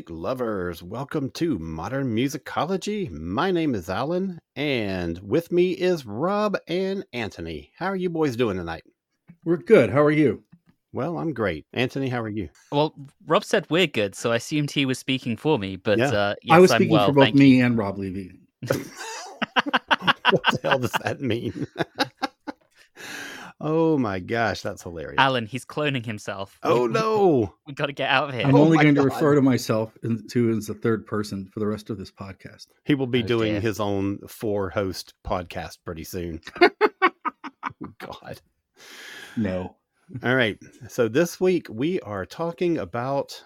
Music lovers. Welcome to Modern Musicology. My name is Alan, and with me is Rob and Anthony. How are you boys doing tonight? We're good. How are you? Well, I'm great. Anthony, how are you? Well, Rob said we're good, so I assumed he was speaking for me. But Yeah. uh, yes, I was I'm speaking well, for both me you. and Rob Levy. what the hell does that mean? oh my gosh, that's hilarious. Alan, he's cloning himself. oh no. we got to get out of here. I'm Oh only my going to refer to myself in, to as the third person for the rest of this podcast. He will be Oh, doing dear. his own four host podcast pretty soon. Oh, God. No. All right. So this week we are talking about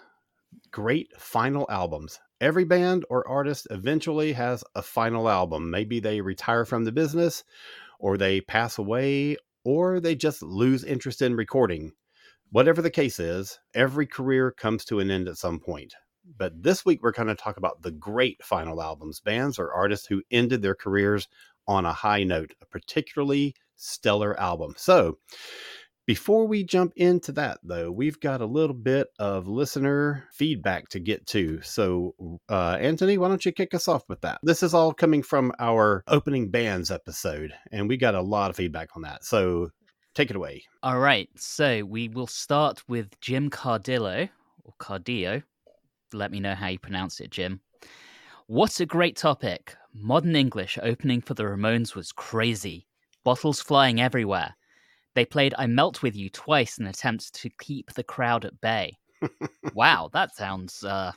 great final albums. Every band or artist eventually has a final album. Maybe they retire from the business, or they pass away, or they just lose interest in recording. Whatever the case is, every career comes to an end at some point. But this week we're going to talk about the great final albums, bands or artists who ended their careers on a high note, a particularly stellar album. So, before we jump into that, though, we've got a little bit of listener feedback to get to. So, uh, Anthony, why don't you kick us off with that? This is all coming from our opening bands episode, and we got a lot of feedback on that. So, take it away. All right, so we will start with Jim Cardillo or Cardillo. Let me know how you pronounce it, Jim. What a great topic. Modern English opening for the Ramones was crazy. Bottles flying everywhere. They played I Melt With You twice in attempts to keep the crowd at bay. wow, that sounds uh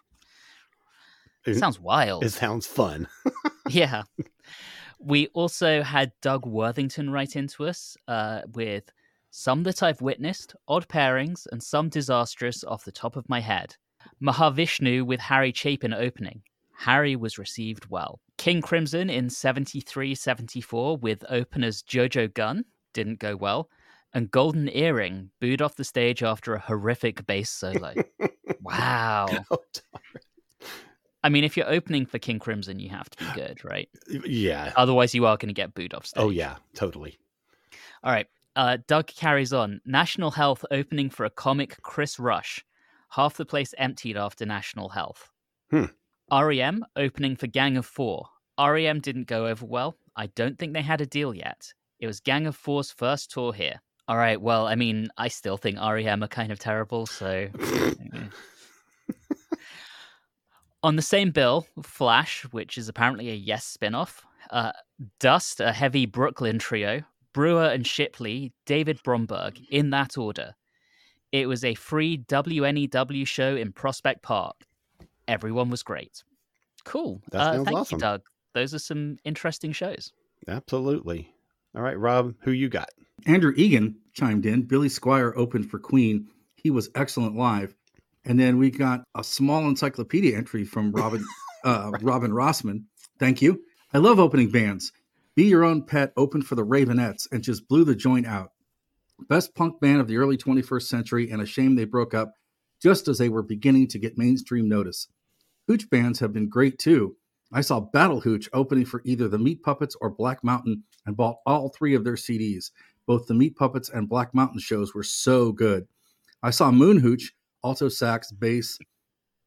It- sounds wild. It sounds fun. yeah. We also had Doug Worthington write into us uh, with some that I've witnessed, odd pairings, and some disastrous off the top of my head. Mahavishnu with Harry Chapin opening. Harry was received well. King Crimson in 73 74 with openers Jo Jo Gunne didn't go well. And Golden Earring booed off the stage after a horrific bass solo. wow. Oh, I mean, if you're opening for King Crimson, you have to be good, right? yeah. Otherwise, you are going to get booed off stage. Oh, yeah. Totally. All right. Uh, Doug carries on. National Health opening for a comic Chris Rush. Half the place emptied after National Health. Hmm. REM opening for Gang of Four. REM didn't go over well. I don't think they had a deal yet. It was Gang of Four's first tour here. All right. Well, I mean, I still think REM are kind of terrible. So. On the same bill, Flash, which is apparently a Yes spin off, uh, Dust, a heavy Brooklyn trio, Brewer and Shipley, David Bromberg, in that order. It was a free WNEW show in Prospect Park. Everyone was great. Cool. That uh, thank awesome. you, Doug. Those are some interesting shows. Absolutely. All right, Rob, who you got? Andrew Egan chimed in. Billy Squier opened for Queen. He was excellent live. And then we got a small encyclopedia entry from Robin uh, Robin Rossman. Thank you. I love opening bands. Be Your Own Pet opened for the Raveonettes and just blew the joint out. Best punk band of the early 21st century, and a shame they broke up just as they were beginning to get mainstream notice. Hooch bands have been great too. I saw Battle Hooch opening for either the Meat Puppets or Black Mountain and bought all three of their CDs. Both the Meat Puppets and Black Mountain shows were so good. I saw Moon Hooch, alto sax, bass,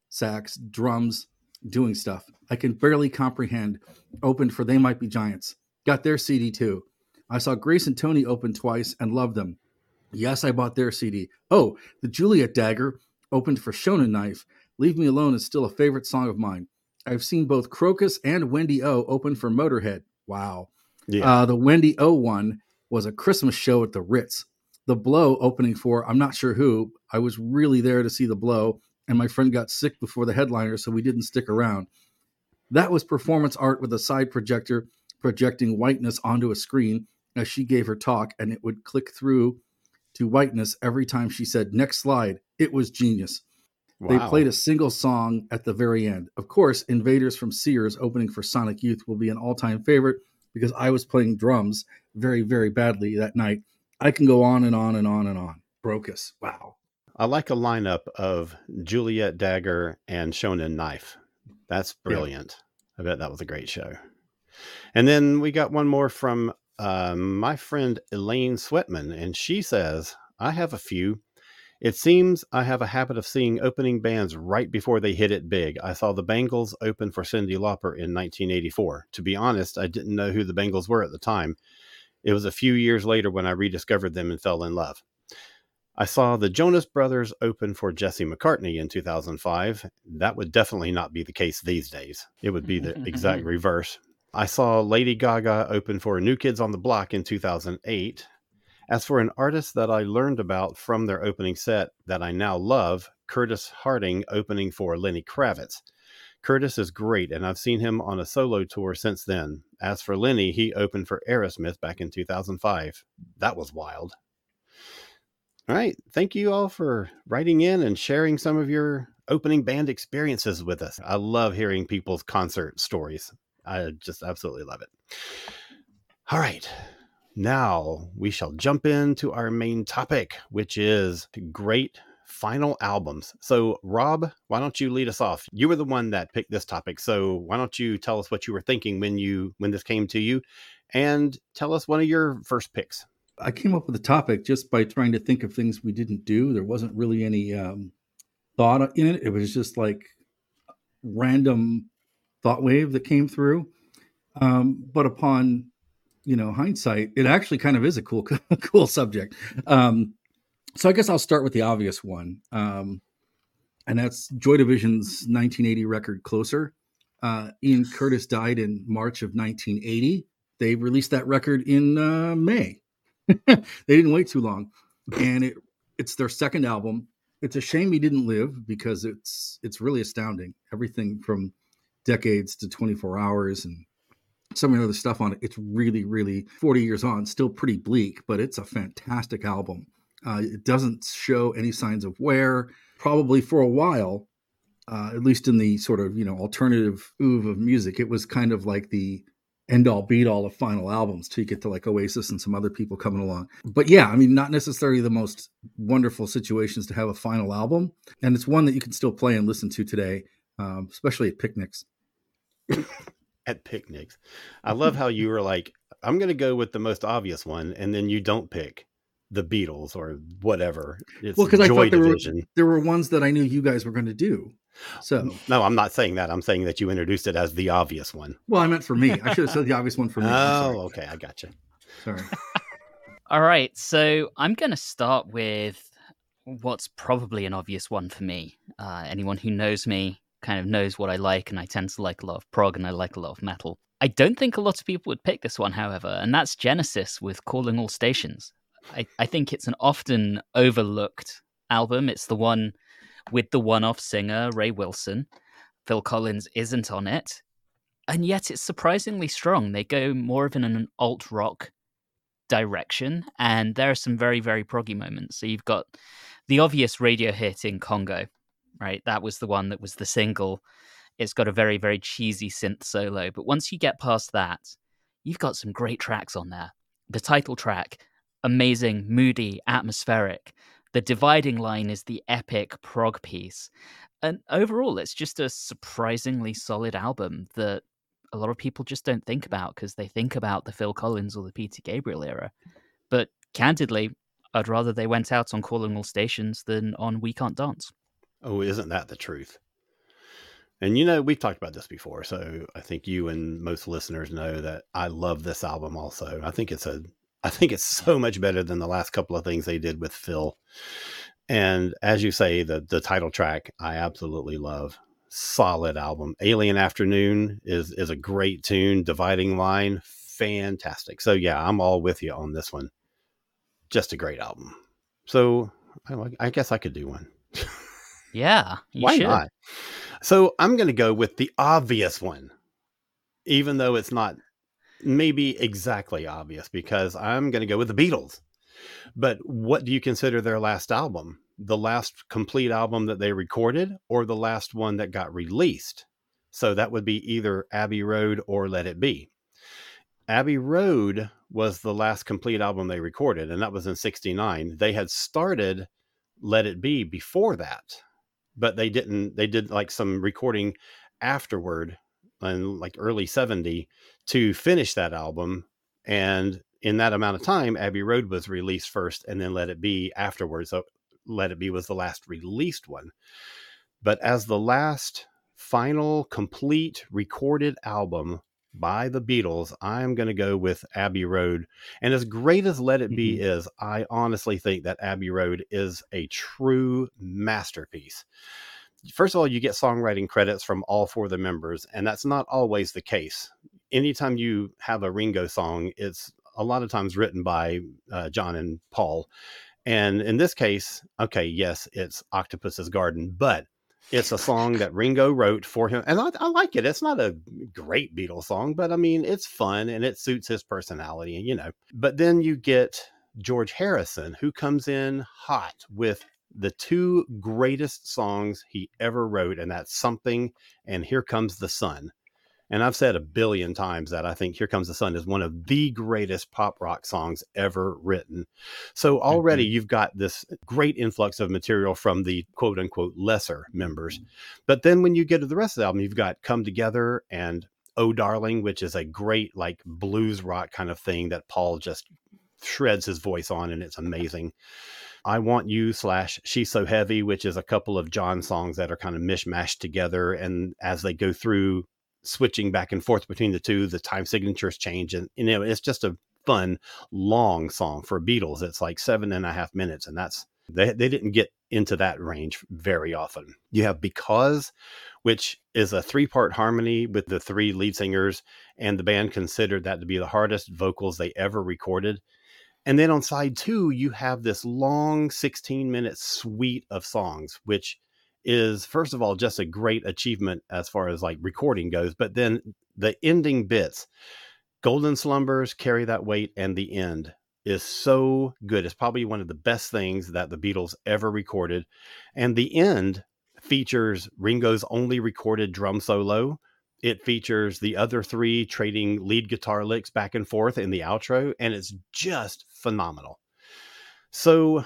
sax, drums, doing stuff. I can barely comprehend. Opened for They Might Be Giants. Got their CD too. I saw Grace and Tony open twice and loved them. Yes, I bought their CD. Oh, the Juliet Dagger opened for Shonen Knife. Leave Me Alone is still a favorite song of mine. I've seen both Krokus and Wendy O open for Motorhead. Wow. Yeah. Uh, the Wendy O one was a Christmas show at the Ritz. The Blow opening for I'm not sure who. I was really there to see The Blow, and my friend got sick before the headliner, so we didn't stick around. That was performance art with a side projector projecting whiteness onto a screen, as she gave her talk, and it would click through to whiteness every time she said, Next slide. It was genius. They played a single song at the very end. Of course, Invaders from Sears opening for Sonic Youth will be an all time favorite because I was playing drums very, very badly that night. I can go on and on and on and on. Brocus. Wow. I like a lineup of Juliet Dagger and Shonen Knife. That's brilliant. I bet that was a great show. And then we got one more from uh, my friend Elaine Sweatman, and she says, I have a few. It seems I have a habit of seeing opening bands right before they hit it big. I saw the Bangles open for Cyndi Lauper in 1984. To be honest, I didn't know who the Bangles were at the time. It was a few years later when I rediscovered them and fell in love. I saw the Jonas Brothers open for Jesse McCartney in 2005. That would definitely not be the case these days. It would be the exact reverse. I saw Lady Gaga open for New Kids on the Block in 2008. As for an artist that I learned about from their opening set that I now love, Curtis Harding opening for Lenny Kravitz. Curtis is great, and I've seen him on a solo tour since then. As for Lenny, he opened for Aerosmith back in 2005. That was wild. All right. Thank you all for writing in and sharing some of your opening band experiences with us. I love hearing people's concert stories. I just absolutely love it. All right. Now we shall jump into our main topic, which is great final albums. So, Rob, why don't you lead us off? You were the one that picked this topic. So, why don't you tell us what you were thinking when you when this came to you and tell us one of your first picks. I came up with the topic just by trying to think of things we didn't do. There wasn't really any um, thought in it. It was just like random thought wave that came through. Um, but upon you know hindsight, it actually kind of is a cool cool subject. Um, so I guess I'll start with the obvious one, um, and that's Joy Division's 1980 record "Closer." Uh, Ian Curtis died in March of 1980. They released that record in uh, May. they didn't wait too long, and it it's their second album. It's a shame he didn't live because it's it's really astounding. Everything from decades to 24 hours and some of the other stuff on it. It's really, really 40 years on, still pretty bleak, but it's a fantastic album. Uh, it doesn't show any signs of wear. Probably for a while, uh, at least in the sort of you know alternative oeuvre of music, it was kind of like the end all beat all of final albums till you get to like Oasis and some other people coming along. But yeah, I mean, not necessarily the most wonderful situations to have a final album, and it's one that you can still play and listen to today, um, especially at picnics. At picnics. I love how you were like, I'm going to go with the most obvious one, and then you don't pick the Beatles or whatever. It's Well, 'cause I Joy thought there were- Division. There were ones that I knew you guys were going to do. So, No, I'm not saying that. I'm saying that you introduced it as the obvious one. well, I meant for me. I should have said the obvious one for me. Oh, okay. I gotcha. sorry. sorry. All right, so I'm going to start with what's probably an obvious one for me. Uh, anyone who knows me kind of knows what I like, and I tend to like a lot of prog and I like a lot of metal. I don't think a lot of people would pick this one, however, and that's Genesis with Calling All Stations. I, I think it's an often overlooked album. It's the one with the one off singer, Ray Wilson. Phil Collins isn't on it. And yet it's surprisingly strong. They go more of in an alt rock direction, and there are some very, very proggy moments. So you've got the obvious radio hit in Congo, right? That was the one that was the single. It's got a very, very cheesy synth solo. But once you get past that, you've got some great tracks on there. The title track, amazing, moody, atmospheric. The dividing line is the epic prog piece. And overall, it's just a surprisingly solid album that a lot of people just don't think about because they think about the Phil Collins or the Peter Gabriel era. But candidly, I'd rather they went out on Calling All Stations than on We Can't Dance. Oh, isn't that the truth? And you know, we've talked about this before, so I think you and most listeners know that I love this album also. I think it's a I think it's so much better than the last couple of things they did with Phil. And as you say, the the title track I absolutely love. Solid album. Alien Afternoon is is a great tune. Dividing Line, fantastic. So yeah, I'm all with you on this one. Just a great album. So I, I guess I could do one. Yeah, you Why should. not? So I'm going to go with the obvious one, even though it's not maybe exactly obvious because I'm going to go with the Beatles. But what do you consider their last album? The last complete album that they recorded or the last one that got released? So that would be either Abbey Road or Let It Be. Abbey Road was the last complete album they recorded, and that was in 69. They had started Let It Be before that, but they didn't, they did like some recording afterward in like early 70 to finish that album. And in that amount of time, Abbey Road was released first and then Let It Be afterwards. So Let It Be was the last released one. But as the last final complete recorded album by the Beatles, I'm going to go with Abbey Road. And as great as Let It Be mm-hmm. is, I honestly think that Abbey Road is a true masterpiece first of all, you get songwriting credits from all four of the members, and that's not always the case. Anytime you have a Ringo song, it's a lot of times written by uh, John and Paul. And in this case, okay, yes, it's Octopus's Garden, but it's a song that Ringo wrote for him. And I, I, like it. It's not a great Beatles song, but I mean, it's fun and it suits his personality, and you know. But then you get George Harrison, who comes in hot with the two greatest songs he ever wrote, and that's Something and Here Comes the Sun. And I've said a billion times that I think Here Comes the Sun is one of the greatest pop rock songs ever written. So already mm-hmm. you've got this great influx of material from the quote unquote lesser members. Mm-hmm. But then when you get to the rest of the album, you've got Come Together and Oh Darling, which is a great like blues rock kind of thing that Paul just shreds his voice on, and it's amazing. I Want You slash She's So Heavy, which is a couple of John songs that are kind of mishmashed together. And as they go through switching back and forth between the two, the time signatures change. And, you know, it's just a fun, long song for Beatles. It's like seven and a half minutes. And that's, they, they didn't get into that range very often. You have Because, which is a three part harmony with the three lead singers, and the band considered that to be the hardest vocals they ever recorded. And then on side two, you have this long 16 minute suite of songs, which is, first of all, just a great achievement as far as like recording goes. But then the ending bits, Golden Slumbers, Carry That Weight, and The End is so good. It's probably one of the best things that the Beatles ever recorded. And The End features Ringo's only recorded drum solo it features the other three trading lead guitar licks back and forth in the outro, and it's just phenomenal. So,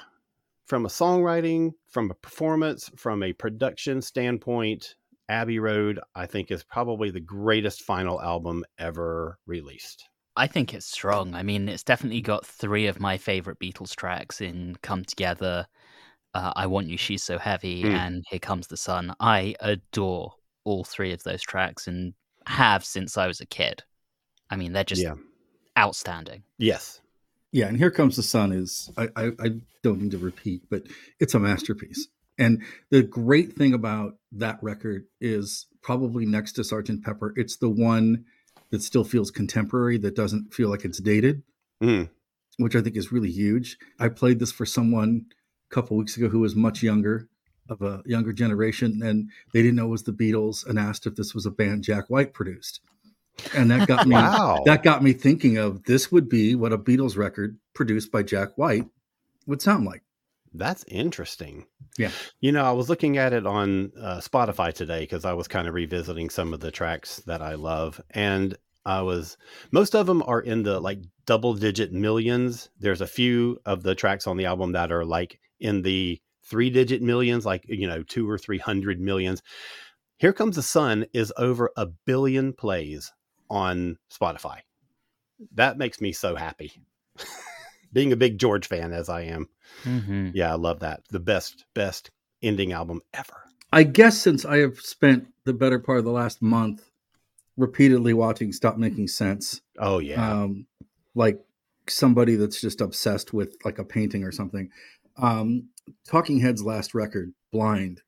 from a songwriting, from a performance, from a production standpoint, Abbey Road, I think, is probably the greatest final album ever released. I think it's strong. I mean, it's definitely got three of my favorite Beatles tracks in Come Together, uh, I Want You, She's So Heavy, mm. and Here Comes the Sun. I adore all three of those tracks and have since I was a kid. I mean, they're just yeah. outstanding. Yes. Yeah, and here comes the sun is I, I, I don't need to repeat, but it's a masterpiece. And the great thing about that record is probably next to Sergeant Pepper, it's the one that still feels contemporary, that doesn't feel like it's dated, mm. which I think is really huge. I played this for someone a couple weeks ago who was much younger of a younger generation, and they didn't know it was the Beatles, and asked if this was a band Jack White produced. And that got me wow. that got me thinking of this would be what a Beatles record produced by Jack White would sound like. That's interesting. Yeah. You know, I was looking at it on uh, Spotify today because I was kind of revisiting some of the tracks that I love. And I was, most of them are in the like double digit millions. There's a few of the tracks on the album that are like in the three digit millions, like, you know, two or 300 millions. Here Comes the Sun is over a billion plays on Spotify. That makes me so happy. Being a big George fan as I am. Mm-hmm. Yeah, I love that. The best, best ending album ever. I guess since I have spent the better part of the last month repeatedly watching Stop Making Sense. Oh, yeah. Um, like somebody that's just obsessed with like a painting or something. Um, Talking Heads' last record, Blind,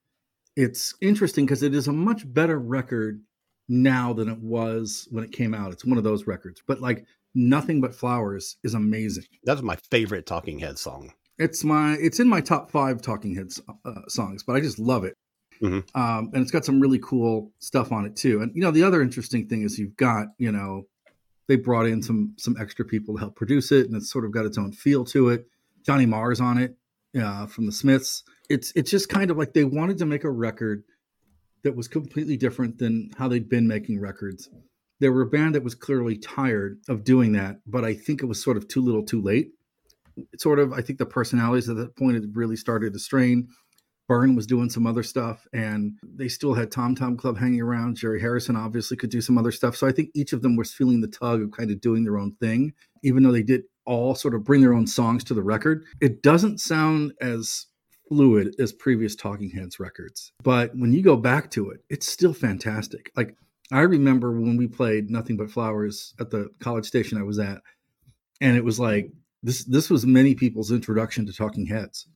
it's interesting because it is a much better record now than it was when it came out. It's one of those records, but like Nothing But Flowers is amazing. That's my favorite Talking Heads song. It's my it's in my top five Talking Heads uh, songs, but I just love it. Mm-hmm. Um, and it's got some really cool stuff on it too. And you know, the other interesting thing is you've got you know they brought in some some extra people to help produce it, and it's sort of got its own feel to it. Johnny Marr's on it uh, from the Smiths. It's it's just kind of like they wanted to make a record that was completely different than how they'd been making records. They were a band that was clearly tired of doing that, but I think it was sort of too little, too late. Sort of, I think the personalities at that point had really started to strain. Byrne was doing some other stuff, and they still had Tom Tom Club hanging around. Jerry Harrison obviously could do some other stuff. So I think each of them was feeling the tug of kind of doing their own thing, even though they did all sort of bring their own songs to the record. It doesn't sound as fluid as previous Talking Heads records, but when you go back to it, it's still fantastic. Like I remember when we played Nothing But Flowers at the college station I was at, and it was like this. This was many people's introduction to Talking Heads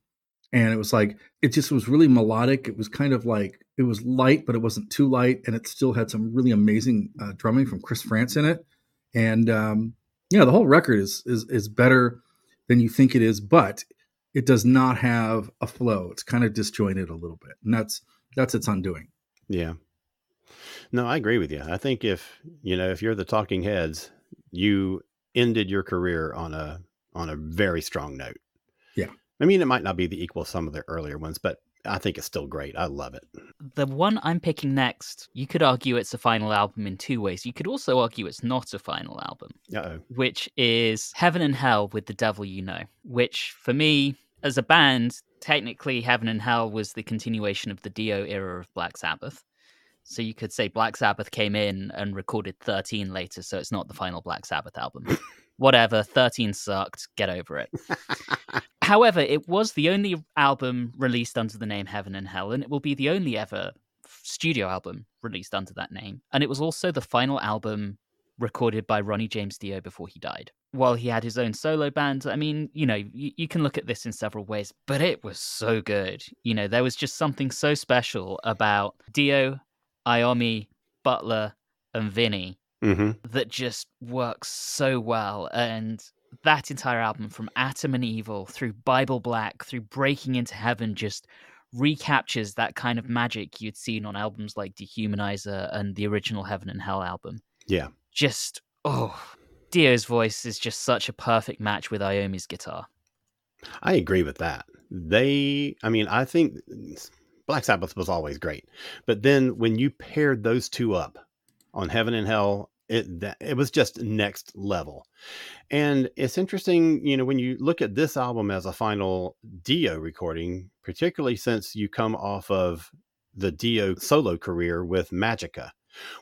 and it was like it just was really melodic it was kind of like it was light but it wasn't too light and it still had some really amazing uh, drumming from chris Frantz in it and um, yeah the whole record is, is is better than you think it is but it does not have a flow. It's kind of disjointed a little bit and that's that's its undoing. Yeah. No i agree with you i think if you know if you're the talking heads you ended your career on a on a very strong note. Yeah. I mean, it might not be the equal sum of the earlier ones, but I think it's still great. I love it. The one I'm picking next, you could argue it's a final album in two ways. You could also argue it's not a final album, Uh-oh. which is Heaven and Hell with the Devil You Know, which for me, as a band, technically Heaven and Hell was the continuation of the Dio era of Black Sabbath. So you could say Black Sabbath came in and recorded 13 later, so it's not the final Black Sabbath album. Whatever, 13 sucked, get over it. However, it was the only album released under the name Heaven and Hell, and it will be the only ever studio album released under that name. And it was also the final album recorded by Ronnie James Dio before he died. While he had his own solo band, I mean, you know, you, you can look at this in several ways, but it was so good. You know, there was just something so special about Dio, Iommi, Butler, and Vinny Mm-hmm. that just works so well. And that entire album, from Atom and Evil through Bible Black through Breaking into Heaven, just recaptures that kind of magic you'd seen on albums like Dehumanizer and the original Heaven and Hell album. Yeah. Just, oh, Dio's voice is just such a perfect match with Iommi's guitar. I agree with that. They, I mean, I think Black Sabbath was always great, but then when you paired those two up on Heaven and Hell, it that, it was just next level. And it's interesting, you know, when you look at this album as a final Dio recording, particularly since you come off of the Dio solo career with Magica,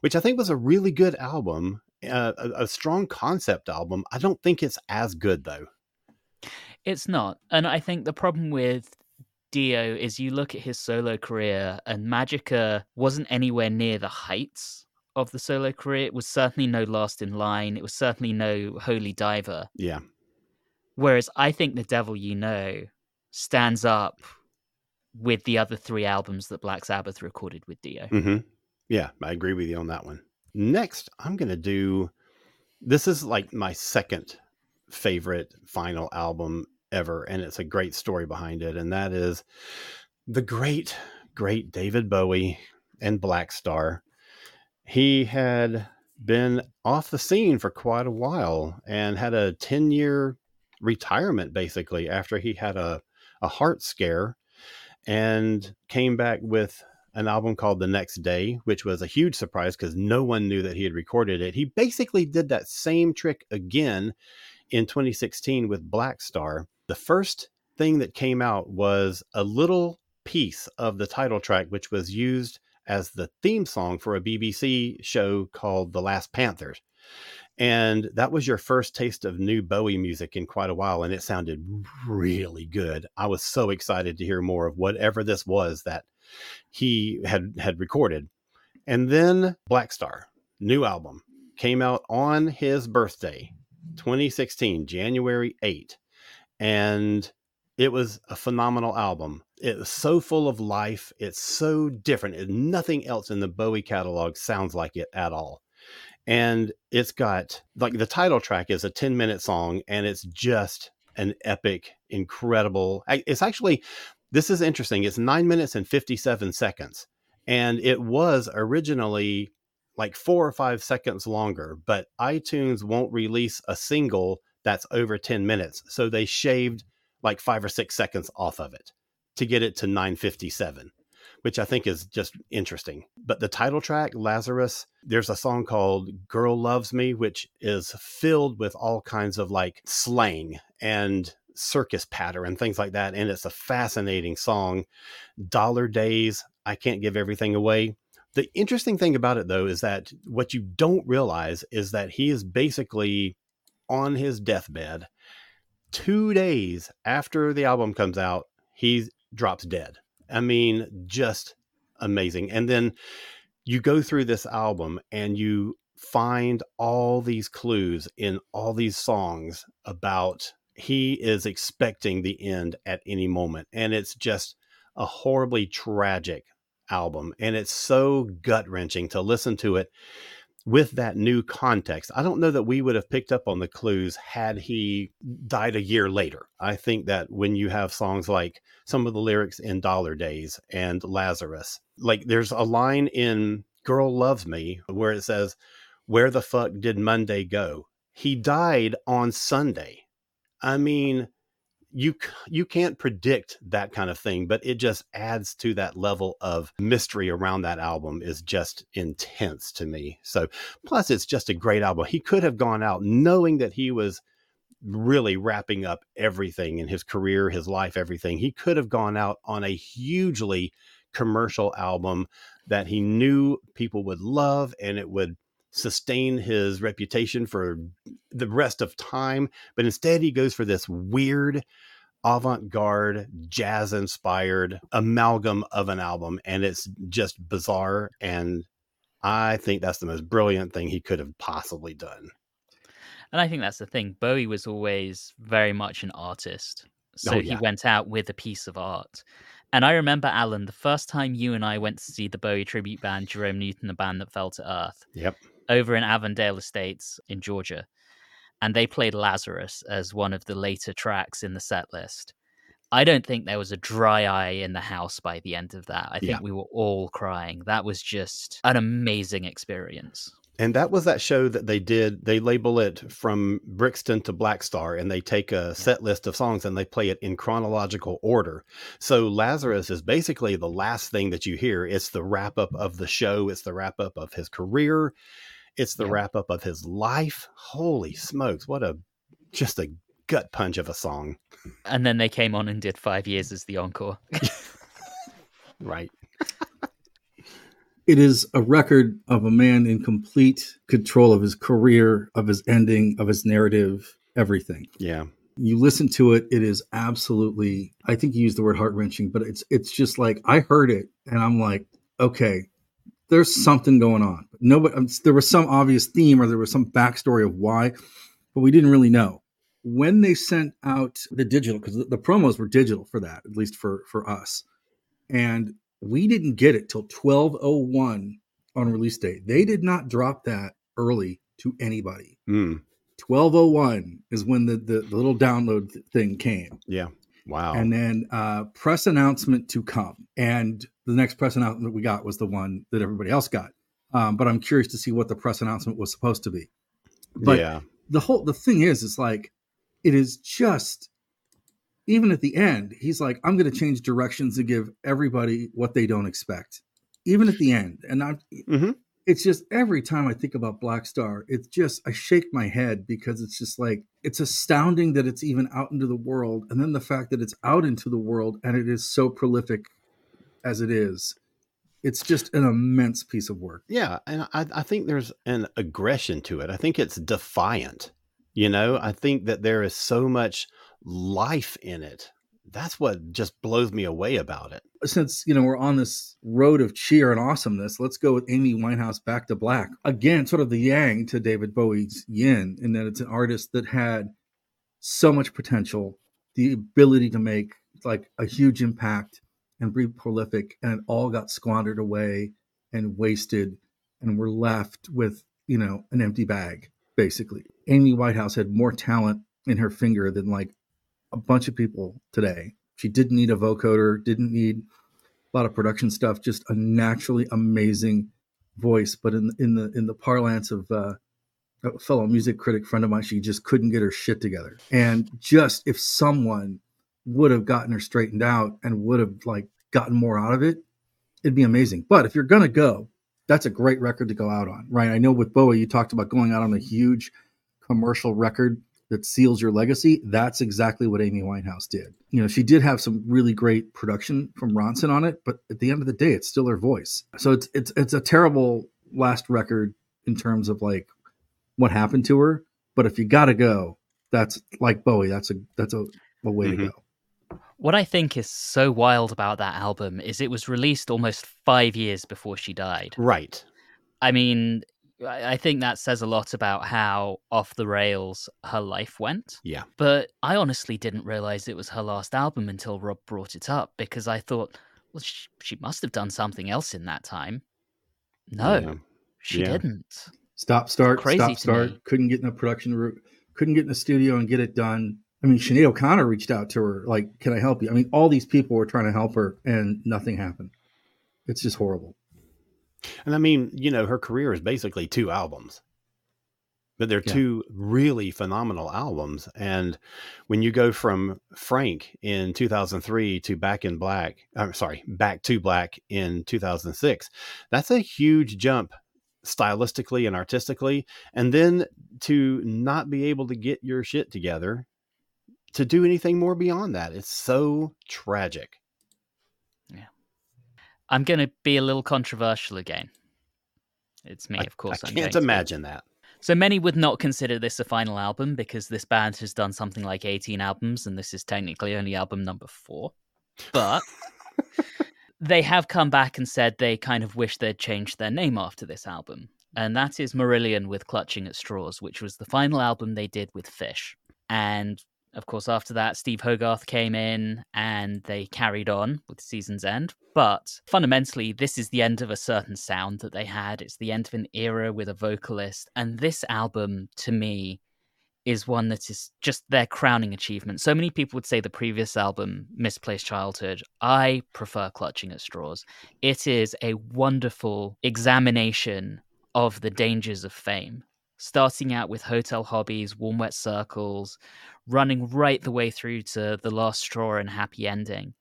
which I think was a really good album, uh, a, a strong concept album. I don't think it's as good though. It's not. And I think the problem with Dio is you look at his solo career, and Magica wasn't anywhere near the heights of the solo career. It was certainly no Last in Line. It was certainly no Holy Diver. Yeah. Whereas I think The Devil You Know stands up with the other three albums that Black Sabbath recorded with Dio. hmm Yeah, I agree with you on that one. Next, I'm going to do this is like my second favorite final album ever, and it's a great story behind it. And that is the great, great David Bowie and Blackstar. He had been off the scene for quite a while and had a 10 year retirement basically after he had a, a heart scare and came back with an album called The Next Day, which was a huge surprise because no one knew that he had recorded it. He basically did that same trick again in 2016 with Blackstar. The first thing that came out was a little piece of the title track, which was used as the theme song for a BBC show called The Last Panthers. And that was your first taste of new Bowie music in quite a while, and it sounded really good. I was so excited to hear more of whatever this was that he had had recorded. And then Blackstar, new album, came out on his birthday, 2016, January 8. And it was a phenomenal album. It was so full of life. It's so different. It, nothing else in the Bowie catalog sounds like it at all. And it's got like the title track is a 10 minute song and it's just an epic, incredible. It's actually, this is interesting. It's nine minutes and 57 seconds. And it was originally like four or five seconds longer, but iTunes won't release a single that's over 10 minutes. So they shaved like five or six seconds off of it to get it to 957, which I think is just interesting. But the title track, Lazarus, there's a song called Girl Loves Me, which is filled with all kinds of like slang and circus patter and things like that. And it's a fascinating song. Dollar Days, I can't give everything away. The interesting thing about it, though, is that what you don't realize is that he is basically on his deathbed. Two days after the album comes out, he drops dead. I mean, just amazing. And then you go through this album and you find all these clues in all these songs about he is expecting the end at any moment. And it's just a horribly tragic album. And it's so gut wrenching to listen to it with that new context. I don't know that we would have picked up on the clues had he died a year later. I think that when you have songs like some of the lyrics in Dollar Days and Lazarus, like there's a line in Girl Loves Me where it says, Where the fuck did Monday go? He died on Sunday. I mean, you you can't predict that kind of thing, but it just adds to that level of mystery around that album is just intense to me. So, plus it's just a great album. He could have gone out knowing that he was really wrapping up everything in his career, his life, everything. He could have gone out on a hugely commercial album that he knew people would love and it would sustain his reputation for the rest of time. But instead, he goes for this weird, avant garde, jazz inspired amalgam of an album. And it's just bizarre. And I think that's the most brilliant thing he could have possibly done. And I think that's the thing. Bowie was always very much an artist. So oh, yeah. he went out with a piece of art. And I remember, Alan, the first time you and I went to see the Bowie tribute band, Jerome Newton, the band that fell to earth. Yep over in Avondale Estates in Georgia. And they played Lazarus as one of the later tracks in the set list. I don't think there was a dry eye in the house by the end of that. I think yeah. we were all crying. That was just an amazing experience. And that was that show that they did. They label it from Brixton to Blackstar, and they take a set list of songs and they play it in chronological order. So Lazarus is basically the last thing that you hear. It's the wrap up of the show. It's the wrap up of his career. It's the yeah. wrap up of his life. Holy smokes, what a just a gut punch of a song. And then they came on and did five years as the encore. right. it is a record of a man in complete control of his career, of his ending, of his narrative, everything. Yeah. You listen to it, it is absolutely I think you used the word heart wrenching, but it's it's just like I heard it and I'm like, okay, there's something going on. Nobody, um, there was some obvious theme or there was some backstory of why, but we didn't really know. When they sent out the digital, because the, the promos were digital for that, at least for for us, and we didn't get it till 1201 on release date. They did not drop that early to anybody. Mm. 1201 is when the, the, the little download thing came. Yeah. Wow. And then uh, press announcement to come. And the next press announcement we got was the one that everybody else got. Um, but I'm curious to see what the press announcement was supposed to be. But yeah. the whole the thing is, it's like it is just even at the end, he's like, I'm going to change directions and give everybody what they don't expect. Even at the end, and I'm, mm-hmm. it's just every time I think about Blackstar, it's just I shake my head because it's just like it's astounding that it's even out into the world, and then the fact that it's out into the world and it is so prolific as it is it's just an immense piece of work. Yeah, and I, I, think there's an aggression to it. I think it's defiant. You know, I think that there is so much life in it. That's what just blows me away about it. Since you know we're on this road of cheer and awesomeness, let's go with Amy Winehouse back to black again. Sort of the yang to David Bowie's yin, in that it's an artist that had so much potential, the ability to make like a huge impact and be prolific, and it all got squandered away and wasted, and we're left with you know an empty bag basically. Amy Winehouse had more talent in her finger than like a bunch of people today. She didn't need a vocoder, didn't need a lot of production stuff, just a naturally amazing voice, but in in the in the parlance of uh, a fellow music critic friend of mine, she just couldn't get her shit together. And just if someone would have gotten her straightened out and would have like gotten more out of it, it'd be amazing. But if you're gonna go, that's a great record to go out on, right? I know with Bowie, you talked about going out on a huge commercial record that seals your legacy. That's exactly what Amy Winehouse did. You know, she did have some really great production from Ronson on it, but at the end of the day, it's still her voice. So it's it's it's a terrible last record in terms of like what happened to her. But if you gotta go, that's like Bowie. That's a that's a, a way Mhm. to go. What I think is so wild about that album is it was released almost five years before she died. Right. I mean, I think that says a lot about how off the rails her life went. Yeah. But I honestly didn't realize it was her last album until Rob brought it up because I thought, well, she, she must have done something else in that time. No, Yeah. she Yeah. didn't. Stop, start, crazy stop, start. me. Couldn't get in a production room. Couldn't get in the studio and get it done. I mean, Sinead O'Connor reached out to her, like, "Can I help you?" I mean, all these people were trying to help her, and nothing happened. It's just horrible. And I mean, you know, her career is basically two albums, but they're Yeah. two really phenomenal albums. And when you go from Frank in 2003 to Back in Black, I'm sorry, Back to Black in 2006, that's a huge jump stylistically and artistically. And then to not be able to get your shit together to do anything more beyond that, it's so tragic. Yeah. I'm going to be a little controversial again. It's me, I, of course. I I'm can't going to be. imagine that. So many would not consider this a final album because this band has done something like 18 albums, and this is technically only album number four. But they have come back and said they kind of wish they'd changed their name after this album. And that is Marillion with Clutching at Straws, which was the final album they did with Fish. And of course, after that, Steve Hogarth came in and they carried on with Season's End. But fundamentally, this is the end of a certain sound that they had. It's the end of an era with a vocalist. And this album, to me, is one that is just their crowning achievement. So many people would say the previous album, Misplaced Childhood. I prefer Clutching at Straws. It is a wonderful examination of the dangers of fame. Starting out with hotel hobbies, warm wet circles, running right the way through to the last straw and happy ending.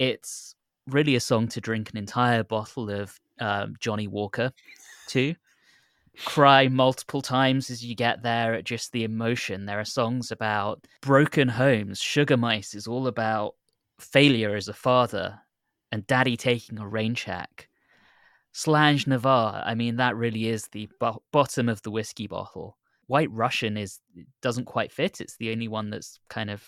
It's really a song to drink an entire bottle of um, Johnnie Walker to. Cry multiple times as you get there at just the emotion. There are songs about broken homes. Sugar Mice is all about failure as a father and daddy taking a rain check. Slàinte Mhath, I mean, that really is the bo- bottom of the whiskey bottle. White Russian is doesn't quite fit. It's the only one that's kind of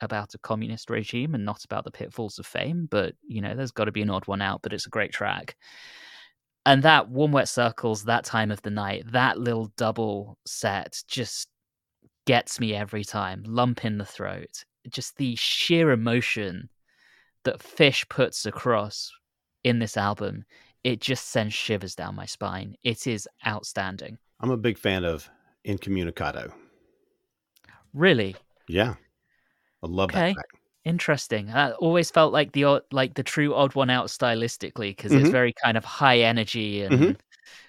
about a communist regime and not about the pitfalls of fame. But you know, there's got to be an odd one out. But it's a great track. And that warm wet circles, that time of the night, that little double set just gets me every time. Lump in the throat. Just the sheer emotion that Fish puts across in this album. It just sends shivers down my spine. It is outstanding. I'm a big fan of Incommunicado. Really, Yeah. I love Okay. that track. Interesting. I always felt like the odd, like the true odd one out stylistically because it's Mhm. very kind of high energy and Mhm.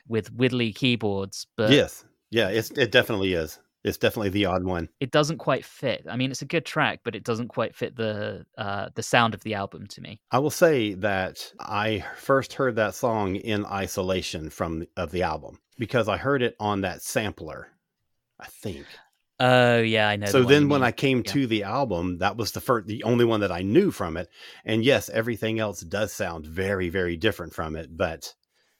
with widdly keyboards, but yes. Yeah, it's it definitely is. It's definitely the odd one. it doesn't quite fit. I mean, it's a good track, but it doesn't quite fit the uh, the sound of the album to me. I will say that I first heard that song in isolation from of the album because I heard it on that sampler, I think. Oh yeah, I know. so the then when mean. I came Yeah. to the album, that was the first the only one that I knew from it. And yes, everything else does sound very very different from it, but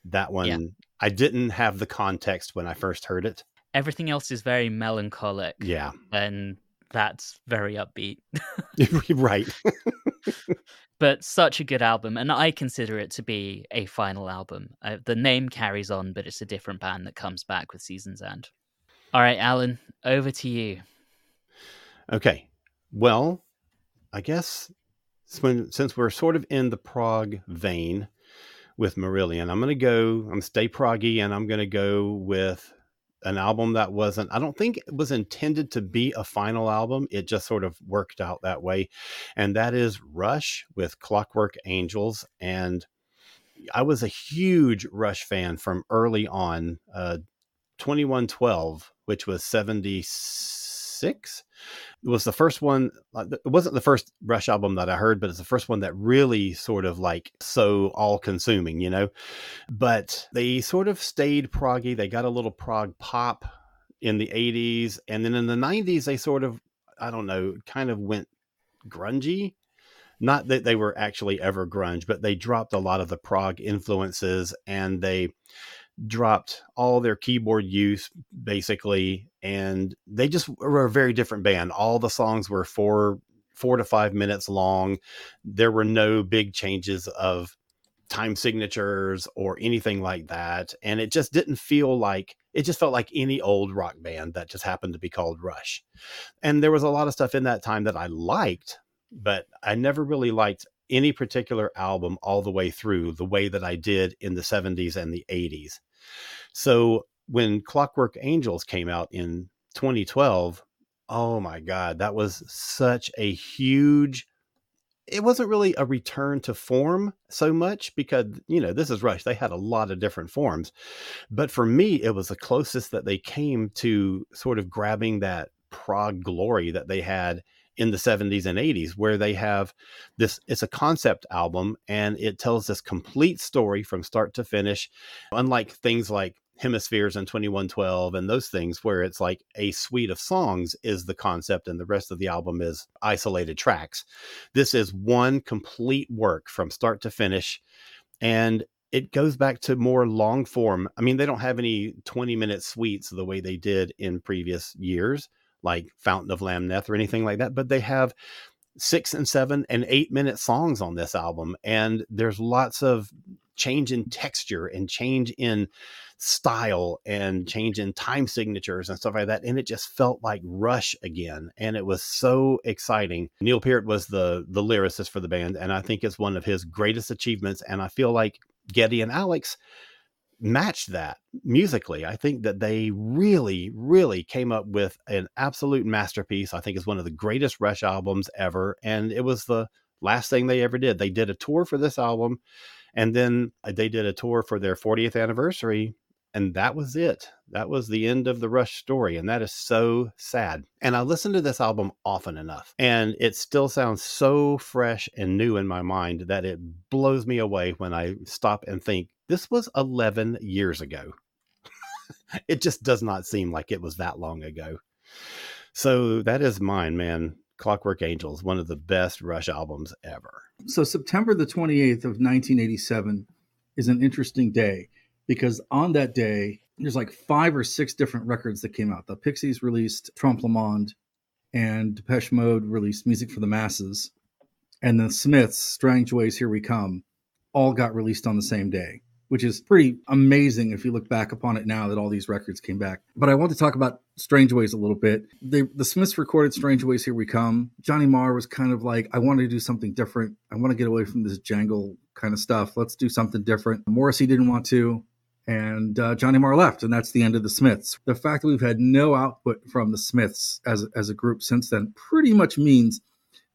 that one I didn't have the context when I first heard it. Everything else is very melancholic, Yeah. and that's very upbeat. right. but such a good album, and I consider it to be a final album. Uh, the name carries on, but it's a different band that comes back with Seasons End. All right, Alan, over to you. Okay. Well, I guess when, since we're sort of in the prog vein with Marillion, I'm going to go, I'm stay proggy and I'm going to go with an album that wasn't, I don't think it was intended to be a final album. It just sort of worked out that way. And that is Rush with Clockwork Angels. And I was a huge Rush fan from early on. Uh, 2112, which was 76. It was the first one. It wasn't the first Rush album that I heard, but it's the first one that really sort of like so all consuming, you know. But they sort of stayed proggy. They got a little prog pop in the 80s. And then in the 90s, they sort of, I don't know, kind of went grungy not that they were actually ever grunge, but they dropped a lot of the prog influences and they dropped all their keyboard use basically and they just were a very different band. All the songs were four four to five minutes long. There were no big changes of time signatures or anything like that and it just didn't feel like it just felt like any old rock band that just happened to be called rush. And there was a lot of stuff in that time that i liked but I never really liked any particular album all the way through the way that I did in the 70s and the 80s. So when Clockwork Angels came out in 2012, oh my God, that was such a huge. It wasn't really a return to form so much because, you know, this is Rush. They had a lot of different forms. But for me, it was the closest that they came to sort of grabbing that prog glory that they had in the 70s and 80s where they have this it's a concept album and it tells this complete story from start to finish unlike things like hemispheres and 2112 and those things where it's like a suite of songs is the concept and the rest of the album is isolated tracks. This is one complete work from start to finish and it goes back to more long form. I mean they don't have any 20 minute suites the way they did in previous years like Fountain of Lamneth or anything like that, but they have six and seven and eight minute songs on this album. And there's lots of change in texture and change in style and change in time signatures and stuff like that. And it just felt like Rush again. And it was so exciting. Neil Peart was the the lyricist for the band, and I think it's one of his greatest achievements. And I feel like Geddy and Alex matched that musically. I think that they really, really came up with an absolute masterpiece. I think it's one of the greatest Rush albums ever. And it was the last thing they ever did. They did a tour for this album and then uh, they did a tour for their 40th anniversary. And that was it. That was the end of the Rush story. And that is so sad. And I listened to this album often enough, and it still sounds so fresh and new in my mind that it blows me away when I stop and think this was 11 years ago. it just does not seem like it was that long ago. So that is mine, man. Clockwork Angels, one of the best Rush albums ever. So September the 28th of 1987 is an interesting day because on that day, there's like five or six different records that came out. The Pixies released Trompe le Monde, and Depeche Mode released Music for the Masses, and the Smiths, Strangeways, Here We Come, all got released on the same day which is pretty amazing if you look back upon it now that all these records came back. But I want to talk about Strangeways a little bit. They, the Smiths recorded Strangeways Here We Come. Johnny Marr was kind of like, I want to do something different. I want to get away from this jangle kind of stuff. Let's do something different. Morrissey didn't want to. And uh, Johnny Marr left, and that's the end of the Smiths. The fact that we've had no output from the Smiths as, as a group since then pretty much means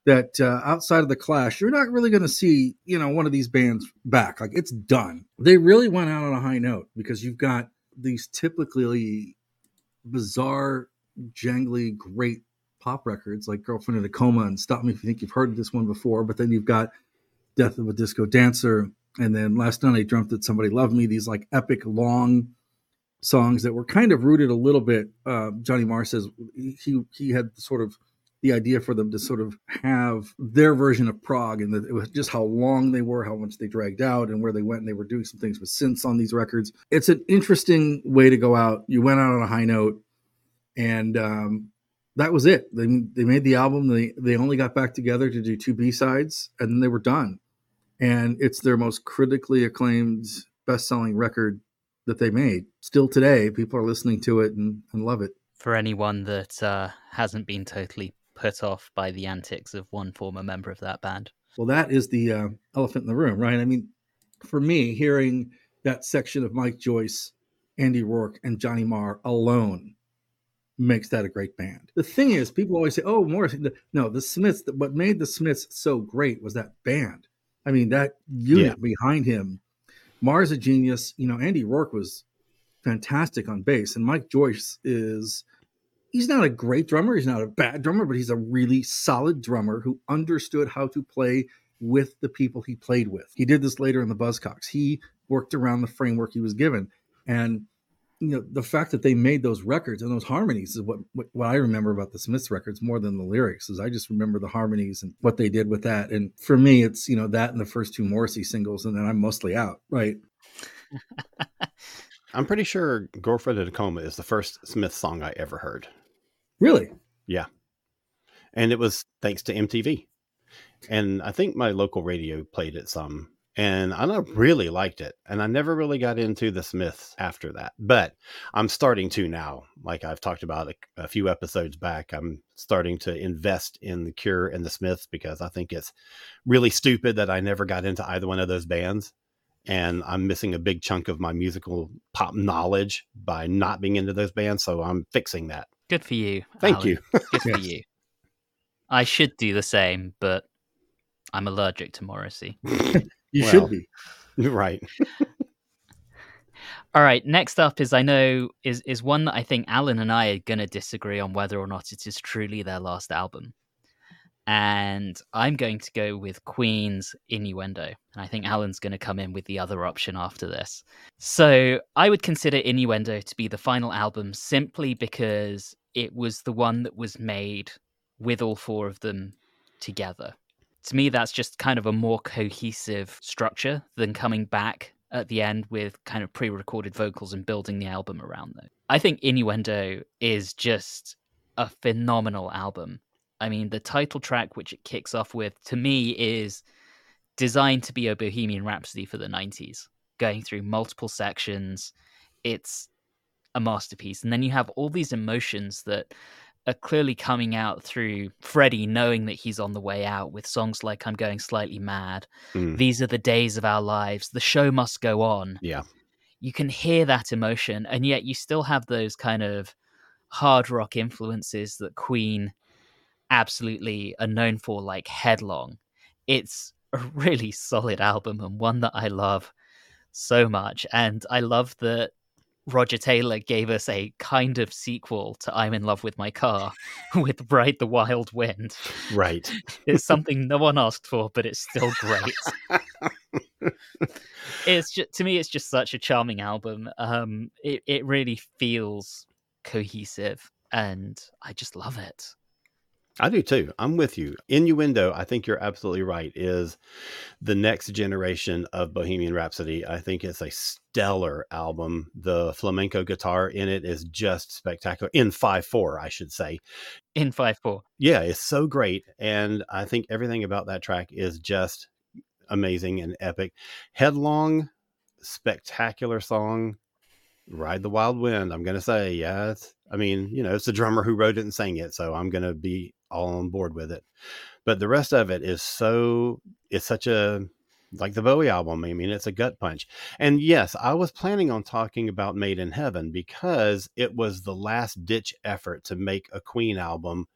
that uh, outside of the Clash, you're not really going to see, you know, one of these bands back. Like it's done. They really went out on a high note because you've got these typically bizarre, jangly, great pop records like Girlfriend in a Coma and Stop Me If You Think You've Heard this one before. But then you've got Death of a Disco Dancer. And then Last Night I Dreamt That Somebody Loved Me, these like epic, long songs that were kind of rooted a little bit. Uh, Johnny Marr says he, he had sort of the idea for them to sort of have their version of prog and was just how long they were, how much they dragged out, and where they went. And they were doing some things with synths on these records. It's an interesting way to go out. You went out on a high note, and um, that was it. They they made the album. They they only got back together to do two B sides, and then they were done. And it's their most critically acclaimed, best selling record that they made. Still today, people are listening to it and, and love it. For anyone that uh, hasn't been totally put off by the antics of one former member of that band. Well, that is the uh, elephant in the room, right? I mean, for me, hearing that section of Mike Joyce, Andy Rourke, and Johnny Marr alone makes that a great band. The thing is, people always say, "Oh, Morrissey." No, the Smiths. What made the Smiths so great was that band. I mean, that unit yeah. behind him Marr's a genius. You know, Andy Rourke was fantastic on bass, and Mike Joyce is he's not a great drummer, he's not a bad drummer, but he's a really solid drummer who understood how to play with the people he played with. He did this later in the Buzzcocks. He worked around the framework he was given. And you know, the fact that they made those records and those harmonies is what, what, what I remember about the Smiths records more than the lyrics is I just remember the harmonies and what they did with that. And for me, it's, you know, that and the first two Morrissey singles, and then I'm mostly out. Right. I'm pretty sure Girlfriend in a Coma is the first Smith song I ever heard. Really? Yeah. And it was thanks to MTV. And I think my local radio played it some. And I really liked it. And I never really got into the Smiths after that. But I'm starting to now. Like I've talked about a, a few episodes back, I'm starting to invest in the Cure and the Smiths because I think it's really stupid that I never got into either one of those bands and I'm missing a big chunk of my musical pop knowledge by not being into those bands. So I'm fixing that. Good for you. Thank Alan. you. Good for you. I should do the same, but I'm allergic to Morrissey. You Well. should be. You're right. All right, next up is I know is is one that I think Alan and I are going to disagree on whether or not it is truly their last album. And I'm going to go with Queen's Innuendo. And I think Alan's going to come in with the other option after this. So I would consider Innuendo to be the final album simply because it was the one that was made with all four of them together. To me, that's just kind of a more cohesive structure than coming back at the end with kind of pre-recorded vocals and building the album around them. I think Innuendo is just a phenomenal album. I mean, the title track which it kicks off with to me is designed to be a Bohemian Rhapsody for the 90s, going through multiple sections. It's a masterpiece. And then you have all these emotions that are clearly coming out through Freddie knowing that he's on the way out with songs like I'm Going Slightly Mad. Mm. These are the days of our lives. The show must go on. Yeah. You can hear that emotion, and yet you still have those kind of hard rock influences that Queen absolutely are known for, like Headlong. It's a really solid album and one that I love so much. And I love that Roger Taylor gave us a kind of sequel to I'm in Love with My Car with Ride the Wild Wind. Right. It's something no one asked for, but it's still great. it's just to me, it's just such a charming album. Um, it it really feels cohesive, and I just love it. I do too. I'm with you. Innuendo, I think you're absolutely right, is the next generation of Bohemian Rhapsody. I think it's a stellar album. The flamenco guitar in it is just spectacular. In 5 4, I should say. In five four, Yeah, it's so great. And I think everything about that track is just amazing and epic. Headlong, spectacular song. Ride the Wild Wind. I'm going to say, yeah. It's, I mean, you know, it's the drummer who wrote it and sang it. So I'm going to be all on board with it. But the rest of it is so, it's such a, like the Bowie album. I mean, it's a gut punch. And yes, I was planning on talking about Made in Heaven because it was the last ditch effort to make a Queen album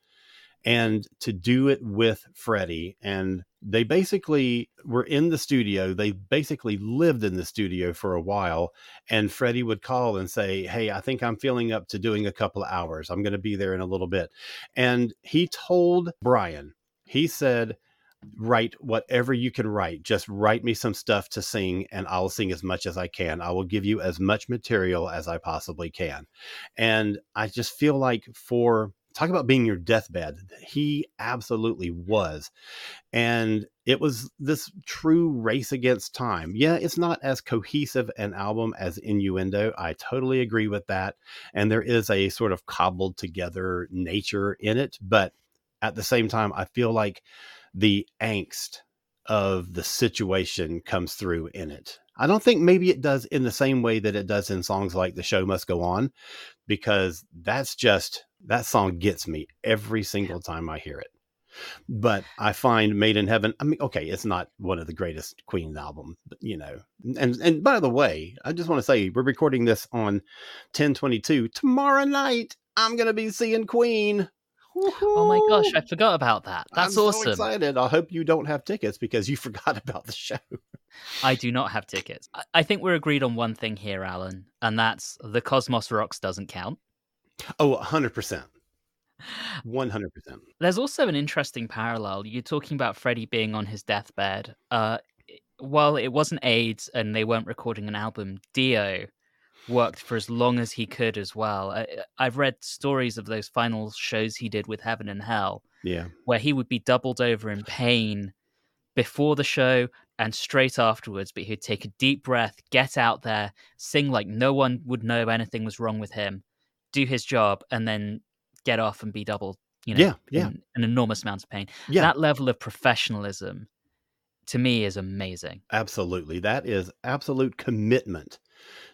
and to do it with Freddie. And they basically were in the studio. They basically lived in the studio for a while. And Freddie would call and say, Hey, I think I'm feeling up to doing a couple of hours. I'm going to be there in a little bit. And he told Brian, he said, Write whatever you can write. Just write me some stuff to sing, and I'll sing as much as I can. I will give you as much material as I possibly can. And I just feel like for talk about being your deathbed. He absolutely was. And it was this true race against time. Yeah it's not as cohesive an album as innuendo. I totally agree with that. And there is a sort of cobbled together nature in it. But at the same time i feel like the angst of the situation comes through in it. I don't think maybe it does in the same way that it does in songs like the show must go on because that's just that song gets me every single time I hear it. But I find Made in Heaven, I mean, okay, it's not one of the greatest Queen albums, but you know. And and by the way, I just want to say we're recording this on 1022. Tomorrow night, I'm gonna be seeing Queen. Oh my gosh, I forgot about that. That's I'm awesome. So excited. I hope you don't have tickets because you forgot about the show. I do not have tickets. I think we're agreed on one thing here, Alan, and that's the Cosmos Rocks doesn't count. Oh, 100%. 100%. There's also an interesting parallel. You're talking about Freddie being on his deathbed. Uh, while it wasn't AIDS and they weren't recording an album, Dio worked for as long as he could as well. I, I've read stories of those final shows he did with Heaven and Hell, Yeah. where he would be doubled over in pain before the show and straight afterwards, but he'd take a deep breath, get out there, sing like no one would know anything was wrong with him, do his job, and then get off and be doubled. You know, Yeah, yeah. an enormous amount of pain. Yeah. That level of professionalism to me is amazing. Absolutely. That is absolute commitment,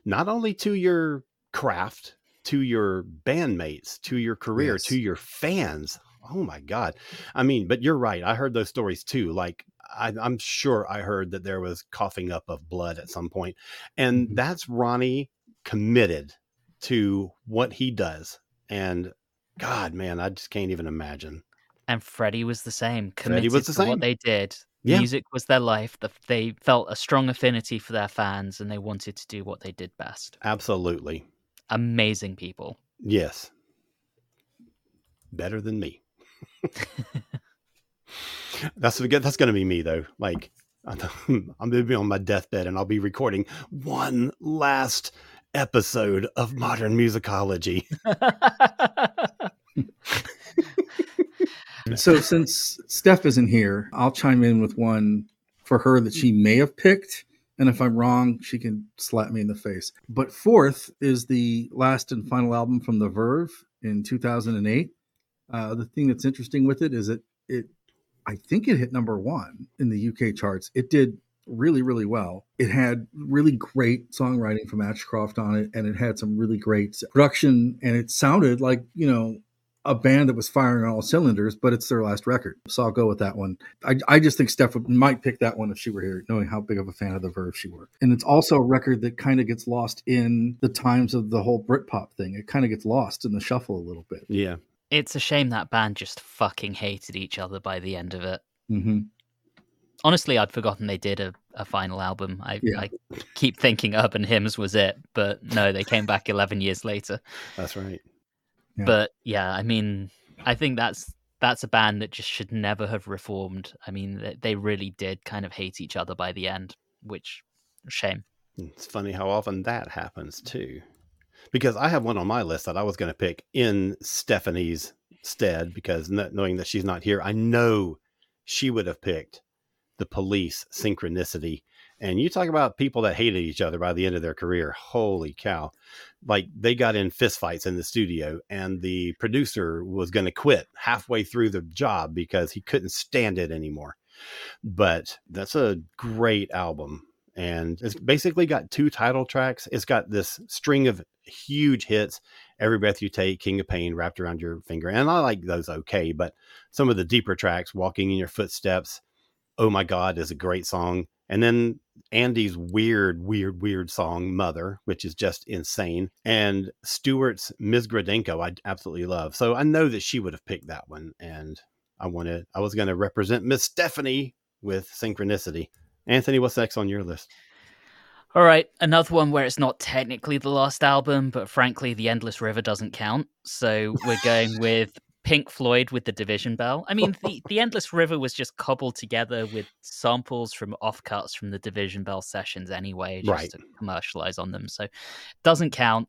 not only to your craft, to your bandmates, to your career, Yes. to your fans. Oh my God. I mean, but you're right. I heard those stories too. Like, I, I'm sure I heard that there was coughing up of blood at some point. And Mhm. that's Ronnie committed to what he does. And God, man, I just can't even imagine. And Freddie was the same. Freddie was the to same. what they did. Yeah. Music was their life. The, they felt a strong affinity for their fans, and they wanted to do what they did best. Absolutely. Amazing people. Yes. Better than me. that's that's going to be me though. Like I'm going to be on my deathbed and I'll be recording one last episode of modern musicology. So since Steph isn't here, I'll chime in with one for her that she may have picked. And if I'm wrong, she can slap me in the face. But fourth is the last and final album from The Verve in 2008. Uh, the thing that's interesting with it is that it, I think it hit number one in the UK charts. It did really, really well. It had really great songwriting from Ashcroft on it, and it had some really great production, and it sounded like, you know, a band that was firing on all cylinders, but it's their last record. So I'll go with that one. I, I just think Steph might pick that one if she were here, knowing how big of a fan of the Verve she were. And it's also a record that kind of gets lost in the times of the whole Britpop thing. It kind of gets lost in the shuffle a little bit. Yeah. it's a shame that band just fucking hated each other by the end of it. hmm Honestly, I'd forgotten they did a, a final album. I, Yeah. I keep thinking Urban Hymns was it, but no, they came back 11 years later. That's right. Yeah. But yeah, I mean, I think that's that's a band that just should never have reformed. I mean, they, they really did kind of hate each other by the end, which shame. It's funny how often that happens too. Because I have one on my list that I was going to pick in Stephanie's stead because knowing that she's not here, I know she would have picked the police synchronicity. And you talk about people that hated each other by the end of their career. Holy cow. Like they got in fistfights in the studio, and the producer was going to quit halfway through the job because he couldn't stand it anymore. But that's a great album and it's basically got two title tracks. It's got this string of huge hits: "Every Breath You Take," "King of Pain," "Wrapped Around Your Finger," and I like those okay. But some of the deeper tracks, "Walking in Your Footsteps," "Oh My God" is a great song, and then Andy's weird, weird, weird song "Mother," which is just insane, and Stewart's "Ms. Gradenko" I absolutely love. So I know that she would have picked that one, and I wanted I was going to represent Miss Stephanie with synchronicity. Anthony, what's next on your list? All right, another one where it's not technically the last album, but frankly, The Endless River doesn't count. So we're going with Pink Floyd with the Division Bell. I mean, the, the Endless River was just cobbled together with samples from offcuts from the Division Bell sessions anyway, just Right. to commercialize on them. So doesn't count.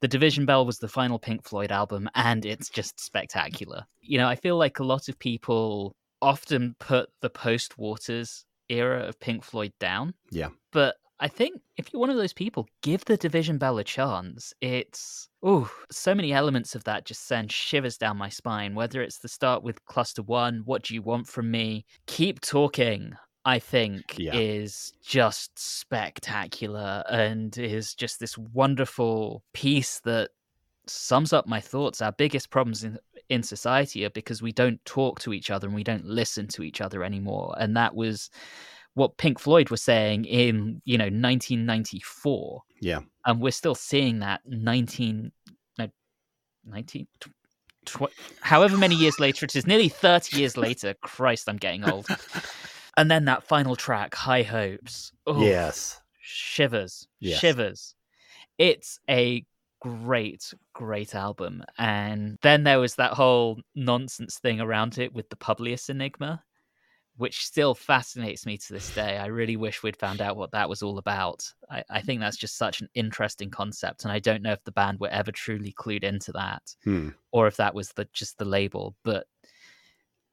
The Division Bell was the final Pink Floyd album, and it's just spectacular. You know, I feel like a lot of people often put the post Waters era of Pink Floyd down. Yeah. But I think if you're one of those people, give the Division Bell a chance. It's oh, so many elements of that just send shivers down my spine. Whether it's the start with Cluster One, What Do You Want From Me, Keep Talking. I think Yeah. is just spectacular and is just this wonderful piece that sums up my thoughts. Our biggest problems in in society are because we don't talk to each other and we don't listen to each other anymore. And that was what Pink Floyd was saying in, you know, 1994. Yeah. And we're still seeing that 19 no 19 tw- however many years later it is nearly 30 years later christ i'm getting old And then that final track, High Hopes. Oh, Yes. Shivers. Yes. Shivers. It's a great, great album. And then there was that whole nonsense thing around it with the Publius Enigma, which still fascinates me to this day. I really wish we'd found out what that was all about. I, I think that's just such an interesting concept. And I don't know if the band were ever truly clued into that Hmm. or if that was the just the label. But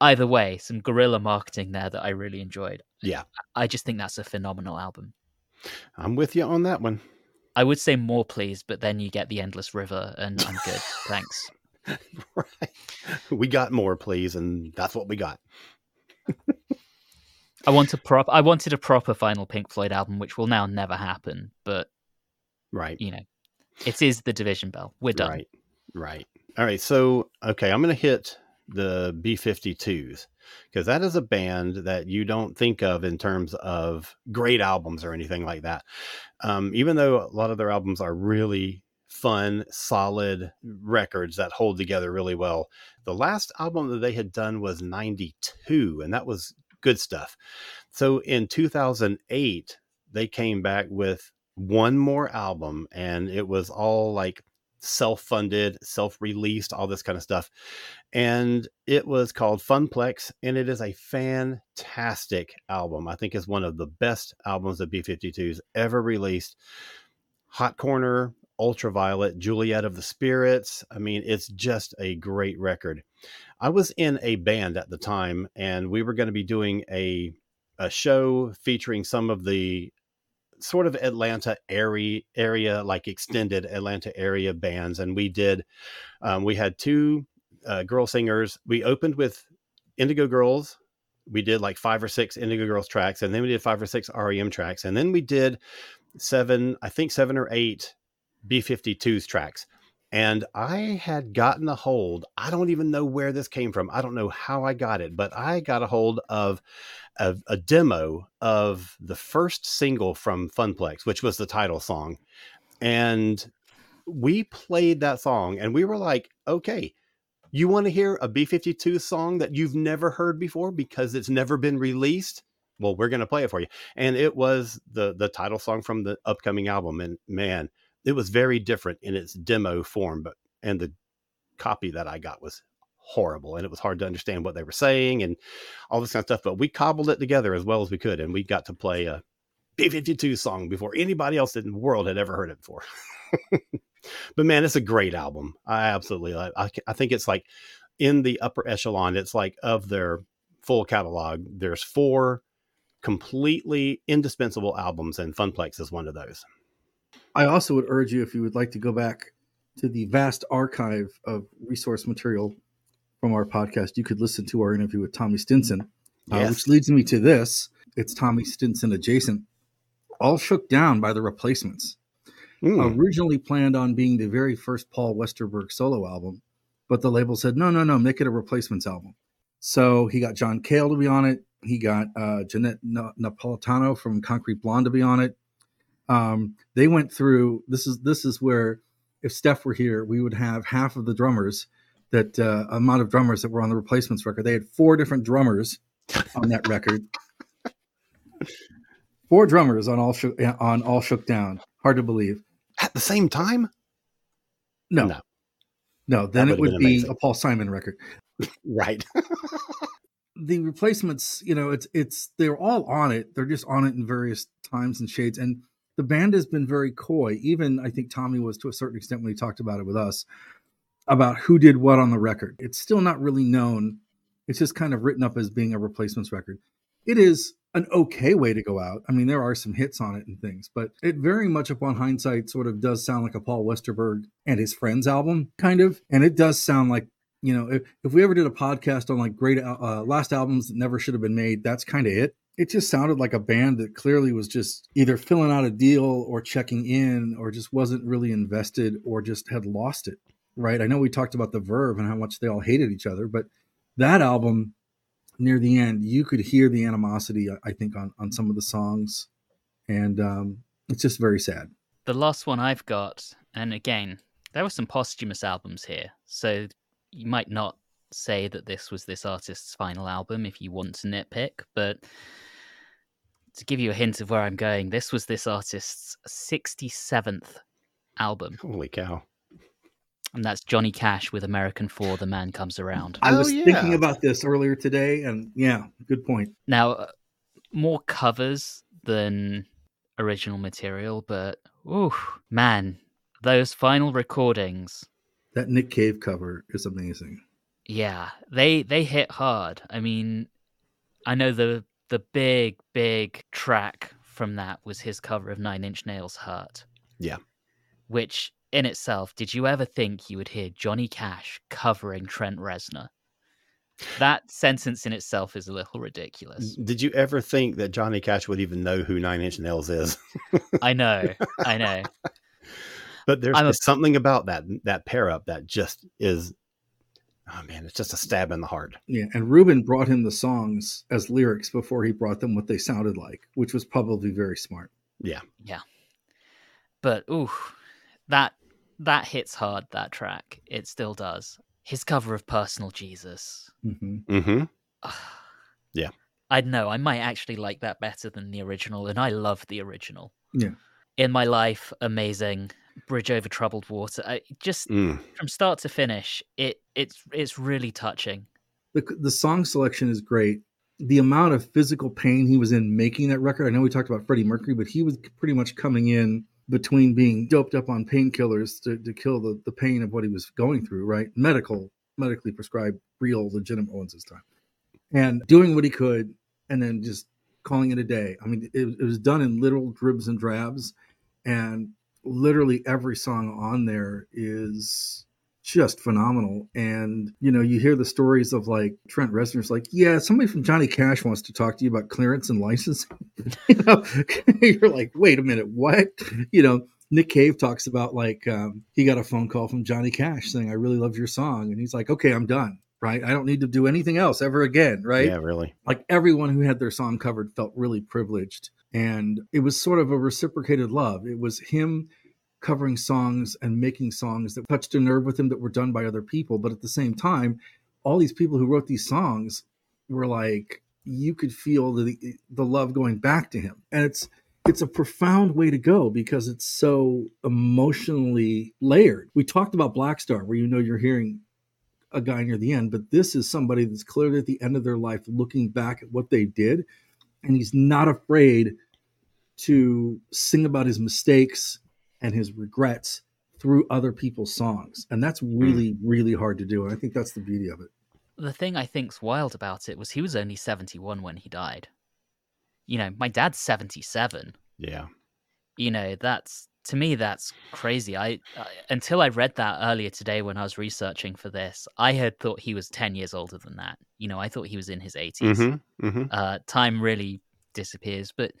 either way, some guerrilla marketing there that I really enjoyed. Yeah. I just think that's a phenomenal album. I'm with you on that one. I would say more, please, but then you get the endless river, and I'm good. Thanks. right. We got more, please, and that's what we got. I want a prop. I wanted a proper final Pink Floyd album, which will now never happen. But Right. you know, it is the Division Bell. We're done. Right. Right. All right. So, okay, I'm going to hit the B 52s because that is a band that you don't think of in terms of great albums or anything like that. Um, even though a lot of their albums are really fun, solid records that hold together really well. The last album that they had done was 92, and that was good stuff. So in 2008, they came back with one more album, and it was all like self funded, self released, all this kind of stuff. And it was called Funplex, and it is a fantastic album. I think it's one of the best albums that B 52s ever released. Hot Corner, Ultraviolet, Juliet of the Spirits. I mean, it's just a great record. I was in a band at the time, and we were going to be doing a a show featuring some of the sort of Atlanta area area like extended Atlanta area bands, and we did. Um, we had two uh, girl singers. We opened with Indigo Girls. We did like five or six Indigo Girls tracks, and then we did five or six REM tracks, and then we did seven, I think seven or eight B 52s tracks. And I had gotten a hold. I don't even know where this came from. I don't know how I got it, but I got a hold of a, demo of the first single from Funplex, which was the title song. And we played that song and we were like, okay, you want to hear a B 52 song that you've never heard before because it's never been released? Well, we're going to play it for you. And it was the the title song from the upcoming album. And man, it was very different in its demo form, but and the copy that I got was horrible and it was hard to understand what they were saying and all this kind of stuff. But we cobbled it together as well as we could, and we got to play a B52 song before anybody else in the world had ever heard it before. but man, it's a great album. I absolutely, I, I, I think it's like in the upper echelon. It's like of their full catalog. There's four completely indispensable albums, and Funplex is one of those. I also would urge you if you would like to go back to the vast archive of resource material from our podcast, you could listen to our interview with Tommy Stinson, uh, which leads me to this. It's Tommy Stinson adjacent. All shook down by the replacements. Mm, Originally planned on being the very first Paul Westerberg solo album, but the label said, no, no, no, make it a replacements album. So he got John Cale to be on it. He got uh, Johnette Na- Napolitano from Concrete Blonde to be on it. Um, they went through. This is this is where, if Steph were here, we would have half of the drummers that uh, amount of drummers that were on the replacements record. They had four different drummers on that record. Four drummers on all shook, on all shook down. Hard to believe. at the same time? No, No. no. Then it would be amazing. a Paul Simon record. Right. the replacements, you know, it's it's they're all on it. They're just on it in various times and shades. And the band has been very coy. Even I think Tommy was to a certain extent when he talked about it with us about who did what on the record. It's still not really known. It's just kind of written up as being a replacements record. It is an okay way to go out. I mean, there are some hits on it and things, but it very much upon hindsight sort of does sound like a Paul Westerberg and his friends album, kind of. And it does sound like you know, if, if we ever did a podcast on like great uh, last albums that never should have been made, that's kind of it. It just sounded like a band that clearly was just either filling out a deal or checking in or just wasn't really invested or just had lost it. Right. I know we talked about the Verve and how much they all hated each other, but that album near the end, you could hear the animosity, I- think, on, on some of the songs. And um, it's just very sad. The last one I've got, and again, there were some posthumous albums here, so you might not say that this was this artist's final album if you want to nitpick, but to give you a hint of where I'm going, this was this artist's 67th album, Holy cow. and that's Johnny Cash with American Four: The Man Comes Around. I Oh, was yeah. thinking about this earlier today, and yeah, good point. Now, uh, more covers than original material, but ooh, man, those final recordings, That Nick Cave cover is amazing. Yeah, they they hit hard. I mean, I know the the big big track from that was his cover of Nine Inch Nails' "Hurt." Yeah. which in itself, did you ever think you would hear Johnny Cash covering Trent Reznor? That sentence in itself is a little ridiculous. Did you ever think that Johnny Cash would even know who Nine Inch Nails is? I know, I know. But there's a- just something about that that pair up that just is oh man, it's just a stab in the heart. Yeah, and Rubin brought him the songs as lyrics before he brought them what they sounded like, which was probably very smart. Yeah. Yeah. But ooh, that that hits hard. That track, it still does. His cover of "Personal Jesus." hmm Mm-hmm. Yeah. I know. I might actually like that better than the original, and I love the original. Yeah. In my life, amazing. Bridge over troubled water. I just Mm. from start to finish, it it's it's really touching. The the song selection is great. The amount of physical pain he was in making that record. I know we talked about Freddie Mercury, but he was pretty much coming in between being doped up on painkillers to, to kill the, the pain of what he was going through, right? Medical, medically prescribed, real, legitimate ones this time. And doing what he could and then just calling it a day. I mean, it, it was done in literal dribs and drabs. And literally every song on there is just phenomenal. And you know, you hear the stories of like Trent Reznor's like, yeah, somebody from Johnny Cash wants to talk to you about clearance and licensing. you know, you're like, wait a minute, what? You know, Nick Cave talks about like um, he got a phone call from Johnny Cash saying, "I really love your song," and he's like, "Okay, I'm done." Right? I don't need to do anything else ever again. Right? Yeah, really. like everyone who had their song covered felt really privileged and it was sort of a reciprocated love it was him covering songs and making songs that touched a nerve with him that were done by other people but at the same time all these people who wrote these songs were like you could feel the the love going back to him and it's it's a profound way to go because it's so emotionally layered we talked about Blackstar where you know you're hearing a guy near the end, but this is somebody that's clearly at the end of their life looking back at what they did. And he's not afraid to sing about his mistakes and his regrets through other people's songs. And that's really, really hard to do. And I think that's the beauty of it. The thing I think's wild about it was he was only 71 when he died. You know, my dad's 77. Yeah. You know, that's to me that's crazy. I, I until I read that earlier today when I was researching for this, I had thought he was 10 years older than that. You know, I thought he was in his 80s. Mm-hmm. Mm-hmm. uh, time really disappears. But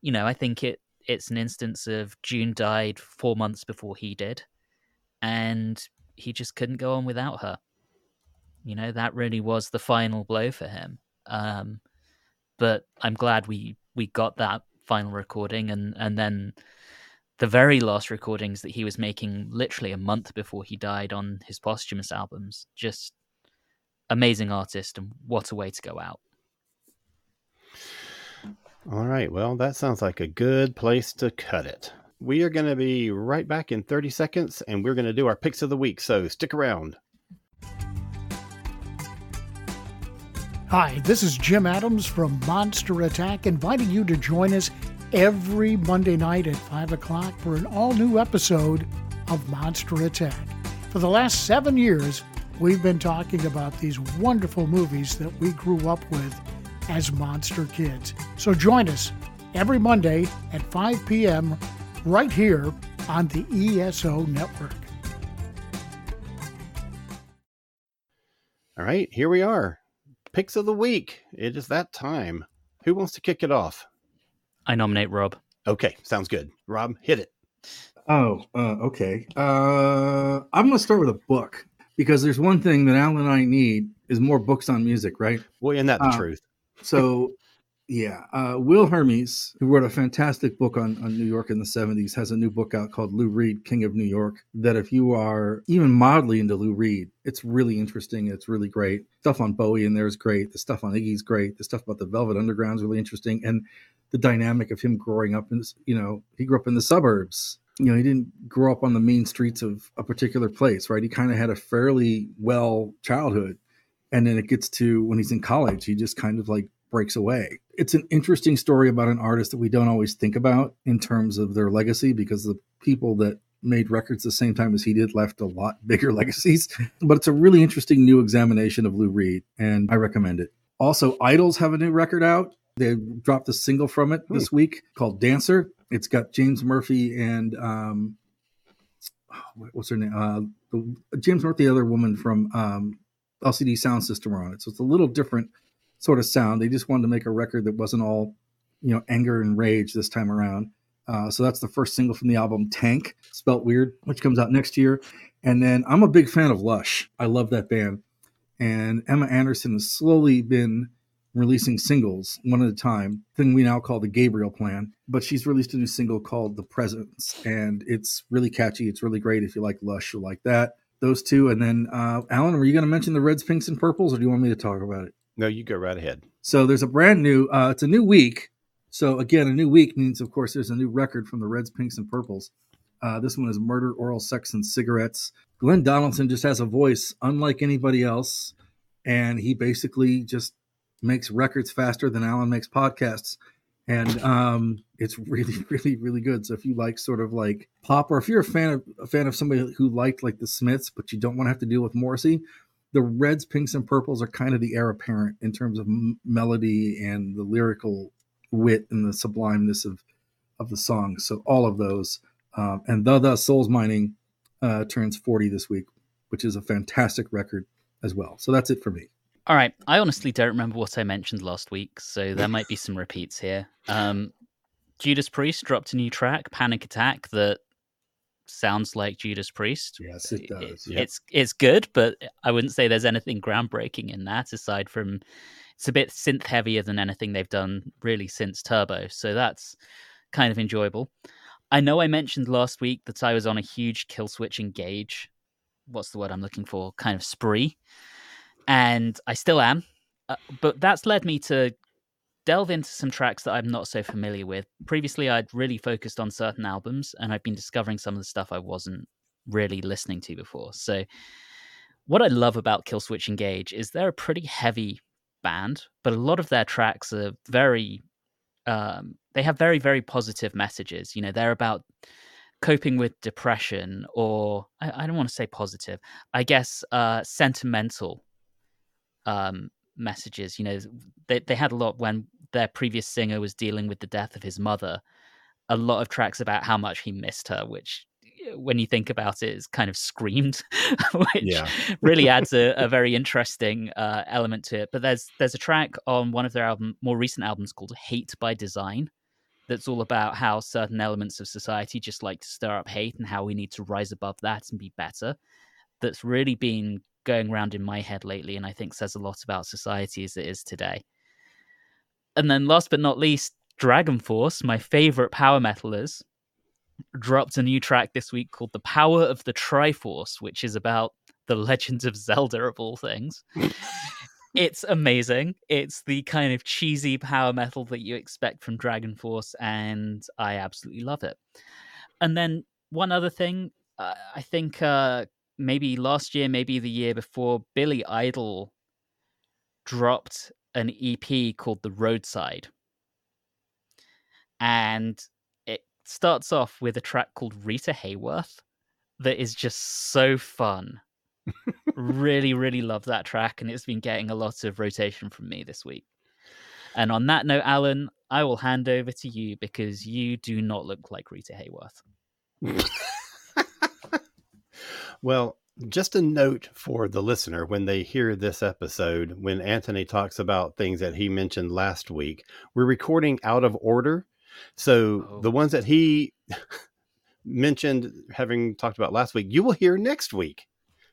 you know, I think it it's an instance of June died four months before he did, and he just couldn't go on without her. You know, that really was the final blow for him. Um, but I'm glad we we got that final recording, and and then the very last recordings that he was making literally a month before he died on his posthumous albums. Just amazing artist, and what a way to go out. All right. Well, that sounds like a good place to cut it. We are going to be right back in 30 seconds and we're going to do our picks of the week. So stick around. Hi, this is Jim Adams from Monster Attack, inviting you to join us every Monday night at 5 o'clock for an all new episode of Monster Attack. For the last seven years, we've been talking about these wonderful movies that we grew up with as monster kids. So join us every Monday at 5 p.m. right here on the ESO Network. All right. Here we are. Picks of the week. It is that time. Who wants to kick it off? I nominate Rob. Okay. Sounds good. Rob, hit it. Oh, uh, okay. Uh, I'm going to start with a book because there's one thing that Alan and I need is more books on music, right? Well, isn't that the Uh, truth? So Yeah. Uh, Will Hermes, who wrote a fantastic book on, on New York in the 70s, has a new book out called Lou Reed, King of New York. That if you are even mildly into Lou Reed, it's really interesting. It's really great. Stuff on Bowie in there is great. The stuff on Iggy's great. The stuff about the Velvet Underground is really interesting. And the dynamic of him growing up in, you know, he grew up in the suburbs. You know, he didn't grow up on the main streets of a particular place, right? He kind of had a fairly well childhood. And then it gets to when he's in college, he just kind of like breaks away. It's an interesting story about an artist that we don't always think about in terms of their legacy because the people that made records the same time as he did left a lot bigger legacies. But it's a really interesting new examination of Lou Reed, and I recommend it. Also, IDLES have a new record out. They dropped a single from it this week called Dancer. It's got James Murphy and um, what's her name? Uh, James Murphy, the other woman from um, LCD Soundsystem, on it. So it's a little different sort of sound. They just wanted to make a record that wasn't all, you know, anger and rage this time around. Uh, so that's the first single from the album Tank, spelt weird, which comes out next year. And then I'm a big fan of Lush. I love that band. And Emma Anderson has slowly been releasing singles one at a time, thing we now call the Gabriel Plan. But she's released a new single called The Presence, and it's really catchy. It's really great. If you like Lush, you'll like that. Those two. And then, uh, Alan, were you going to mention the Reds, Pinks, and Purples, or do you want me to talk about it? No, you go right ahead. So there's a brand new, uh, it's a new week. So again, a new week means, of course, there's a new record from the Reds, Pinks, and Purples. Uh, this one is Murder, Oral Sex, and Cigarettes. Glenn Donaldson just has a voice unlike anybody else. And he basically just makes records faster than Alan makes podcasts. And um, it's really, really, really good. So if you like sort of like pop, or if you're a fan of a fan of somebody who liked like the Smiths, but you don't want to have to deal with Morrissey, the reds, pinks, and purples are kind of the heir apparent in terms of m- melody and the lyrical wit and the sublimeness of of the song. So all of those, um, and the the Souls Mining uh, turns forty this week, which is a fantastic record as well. So that's it for me. All right, I honestly don't remember what I mentioned last week, so there might be some repeats here. Um, Judas Priest dropped a new track, Panic Attack, that sounds like Judas Priest. Yes, it does. It, It's it's good, but I wouldn't say there's anything groundbreaking in that aside from it's a bit synth heavier than anything they've done really since Turbo. So that's kind of enjoyable. I know I mentioned last week that I was on a huge Killswitch Engage. What's the word I'm looking for? Kind of spree. And I still am. Uh, but that's led me to delve into some tracks that I'm not so familiar with. Previously, I'd really focused on certain albums, and I've been discovering some of the stuff I wasn't really listening to before. So, what I love about Killswitch Engage is they're a pretty heavy band, but a lot of their tracks are very, um, they have very, very positive messages. You know, they're about coping with depression, or I, I don't want to say positive, I guess uh, sentimental um, messages. You know, they they had a lot when their previous singer was dealing with the death of his mother, a lot of tracks about how much he missed her, which when you think about it is kind of screamed, which really adds a, a very interesting uh, element to it. But there's there's a track on one of their album more recent albums called Hate by Design that's all about how certain elements of society just like to stir up hate and how we need to rise above that and be better. That's really been going around in my head lately and I think says a lot about society as it is today. And then last but not least, Dragon Force, my favorite power metalers, dropped a new track this week called The Power of the Triforce, which is about the Legends of Zelda of all things. it's amazing. It's the kind of cheesy power metal that you expect from Dragon Force, and I absolutely love it. And then one other thing, uh, I think uh, maybe last year, maybe the year before, Billy Idol dropped an EP called The Roadside. And it starts off with a track called Rita Hayworth that is just so fun. really, really love that track, and it's been getting a lot of rotation from me this week. And on that note, Alan, I will hand over to you because you do not look like Rita Hayworth. Well, just a note for the listener when they hear this episode, when Anthony talks about things that he mentioned last week, we're recording out of order. So Oh. the ones that he mentioned having talked about last week, you will hear next week.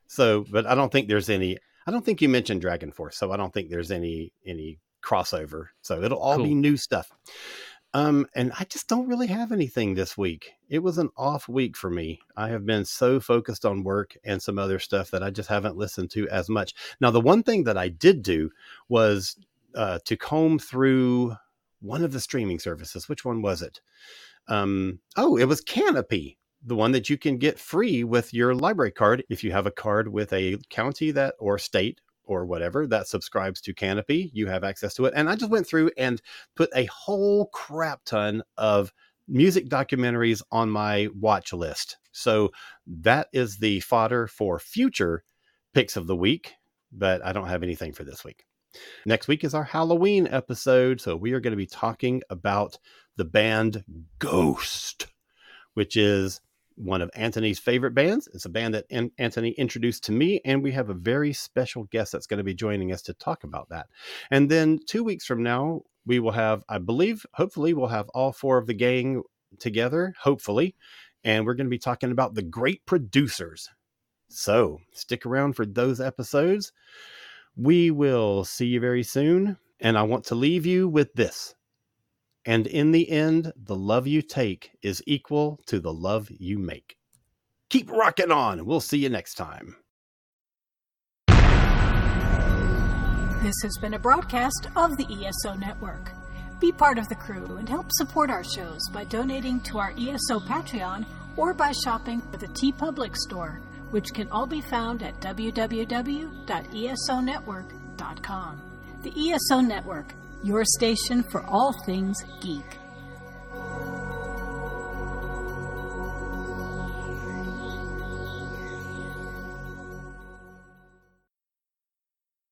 So, but I don't think there's any, I don't think you mentioned Dragon Force. So I don't think there's any, any crossover. So it'll all be new stuff. Um, and I just don't really have anything this week. It was an off week for me. I have been so focused on work and some other stuff that I just haven't listened to as much. Now, the one thing that I did do was uh, to comb through one of the streaming services. Which one was it? Um, oh, it was Kanopy, the one that you can get free with your library card if you have a card with a county that or state or whatever that subscribes to Kanopy. You have access to it. And I just went through and put a whole crap ton of music documentaries on my watch list. So that is the fodder for future picks of the week, but I don't have anything for this week. Next week is our Halloween episode. So we are going to be talking about the band Ghost, which is one of Anthony's favorite bands. It's a band that An- Anthony introduced to me, and we have a very special guest that's going to be joining us to talk about that. And then two weeks from now, we will have, I believe, hopefully, we'll have all four of the gang together, hopefully, and we're going to be talking about the great producers. So stick around for those episodes. We will see you very soon. And I want to leave you with this. And in the end, the love you take is equal to the love you make. Keep rocking on. We'll see you next time. This has been a broadcast of the ESO Network. Be part of the crew and help support our shows by donating to our ESO Patreon or by shopping at the TeePublic store, which can all be found at www.esonetwork.com. The ESO Network, your station for all things geek.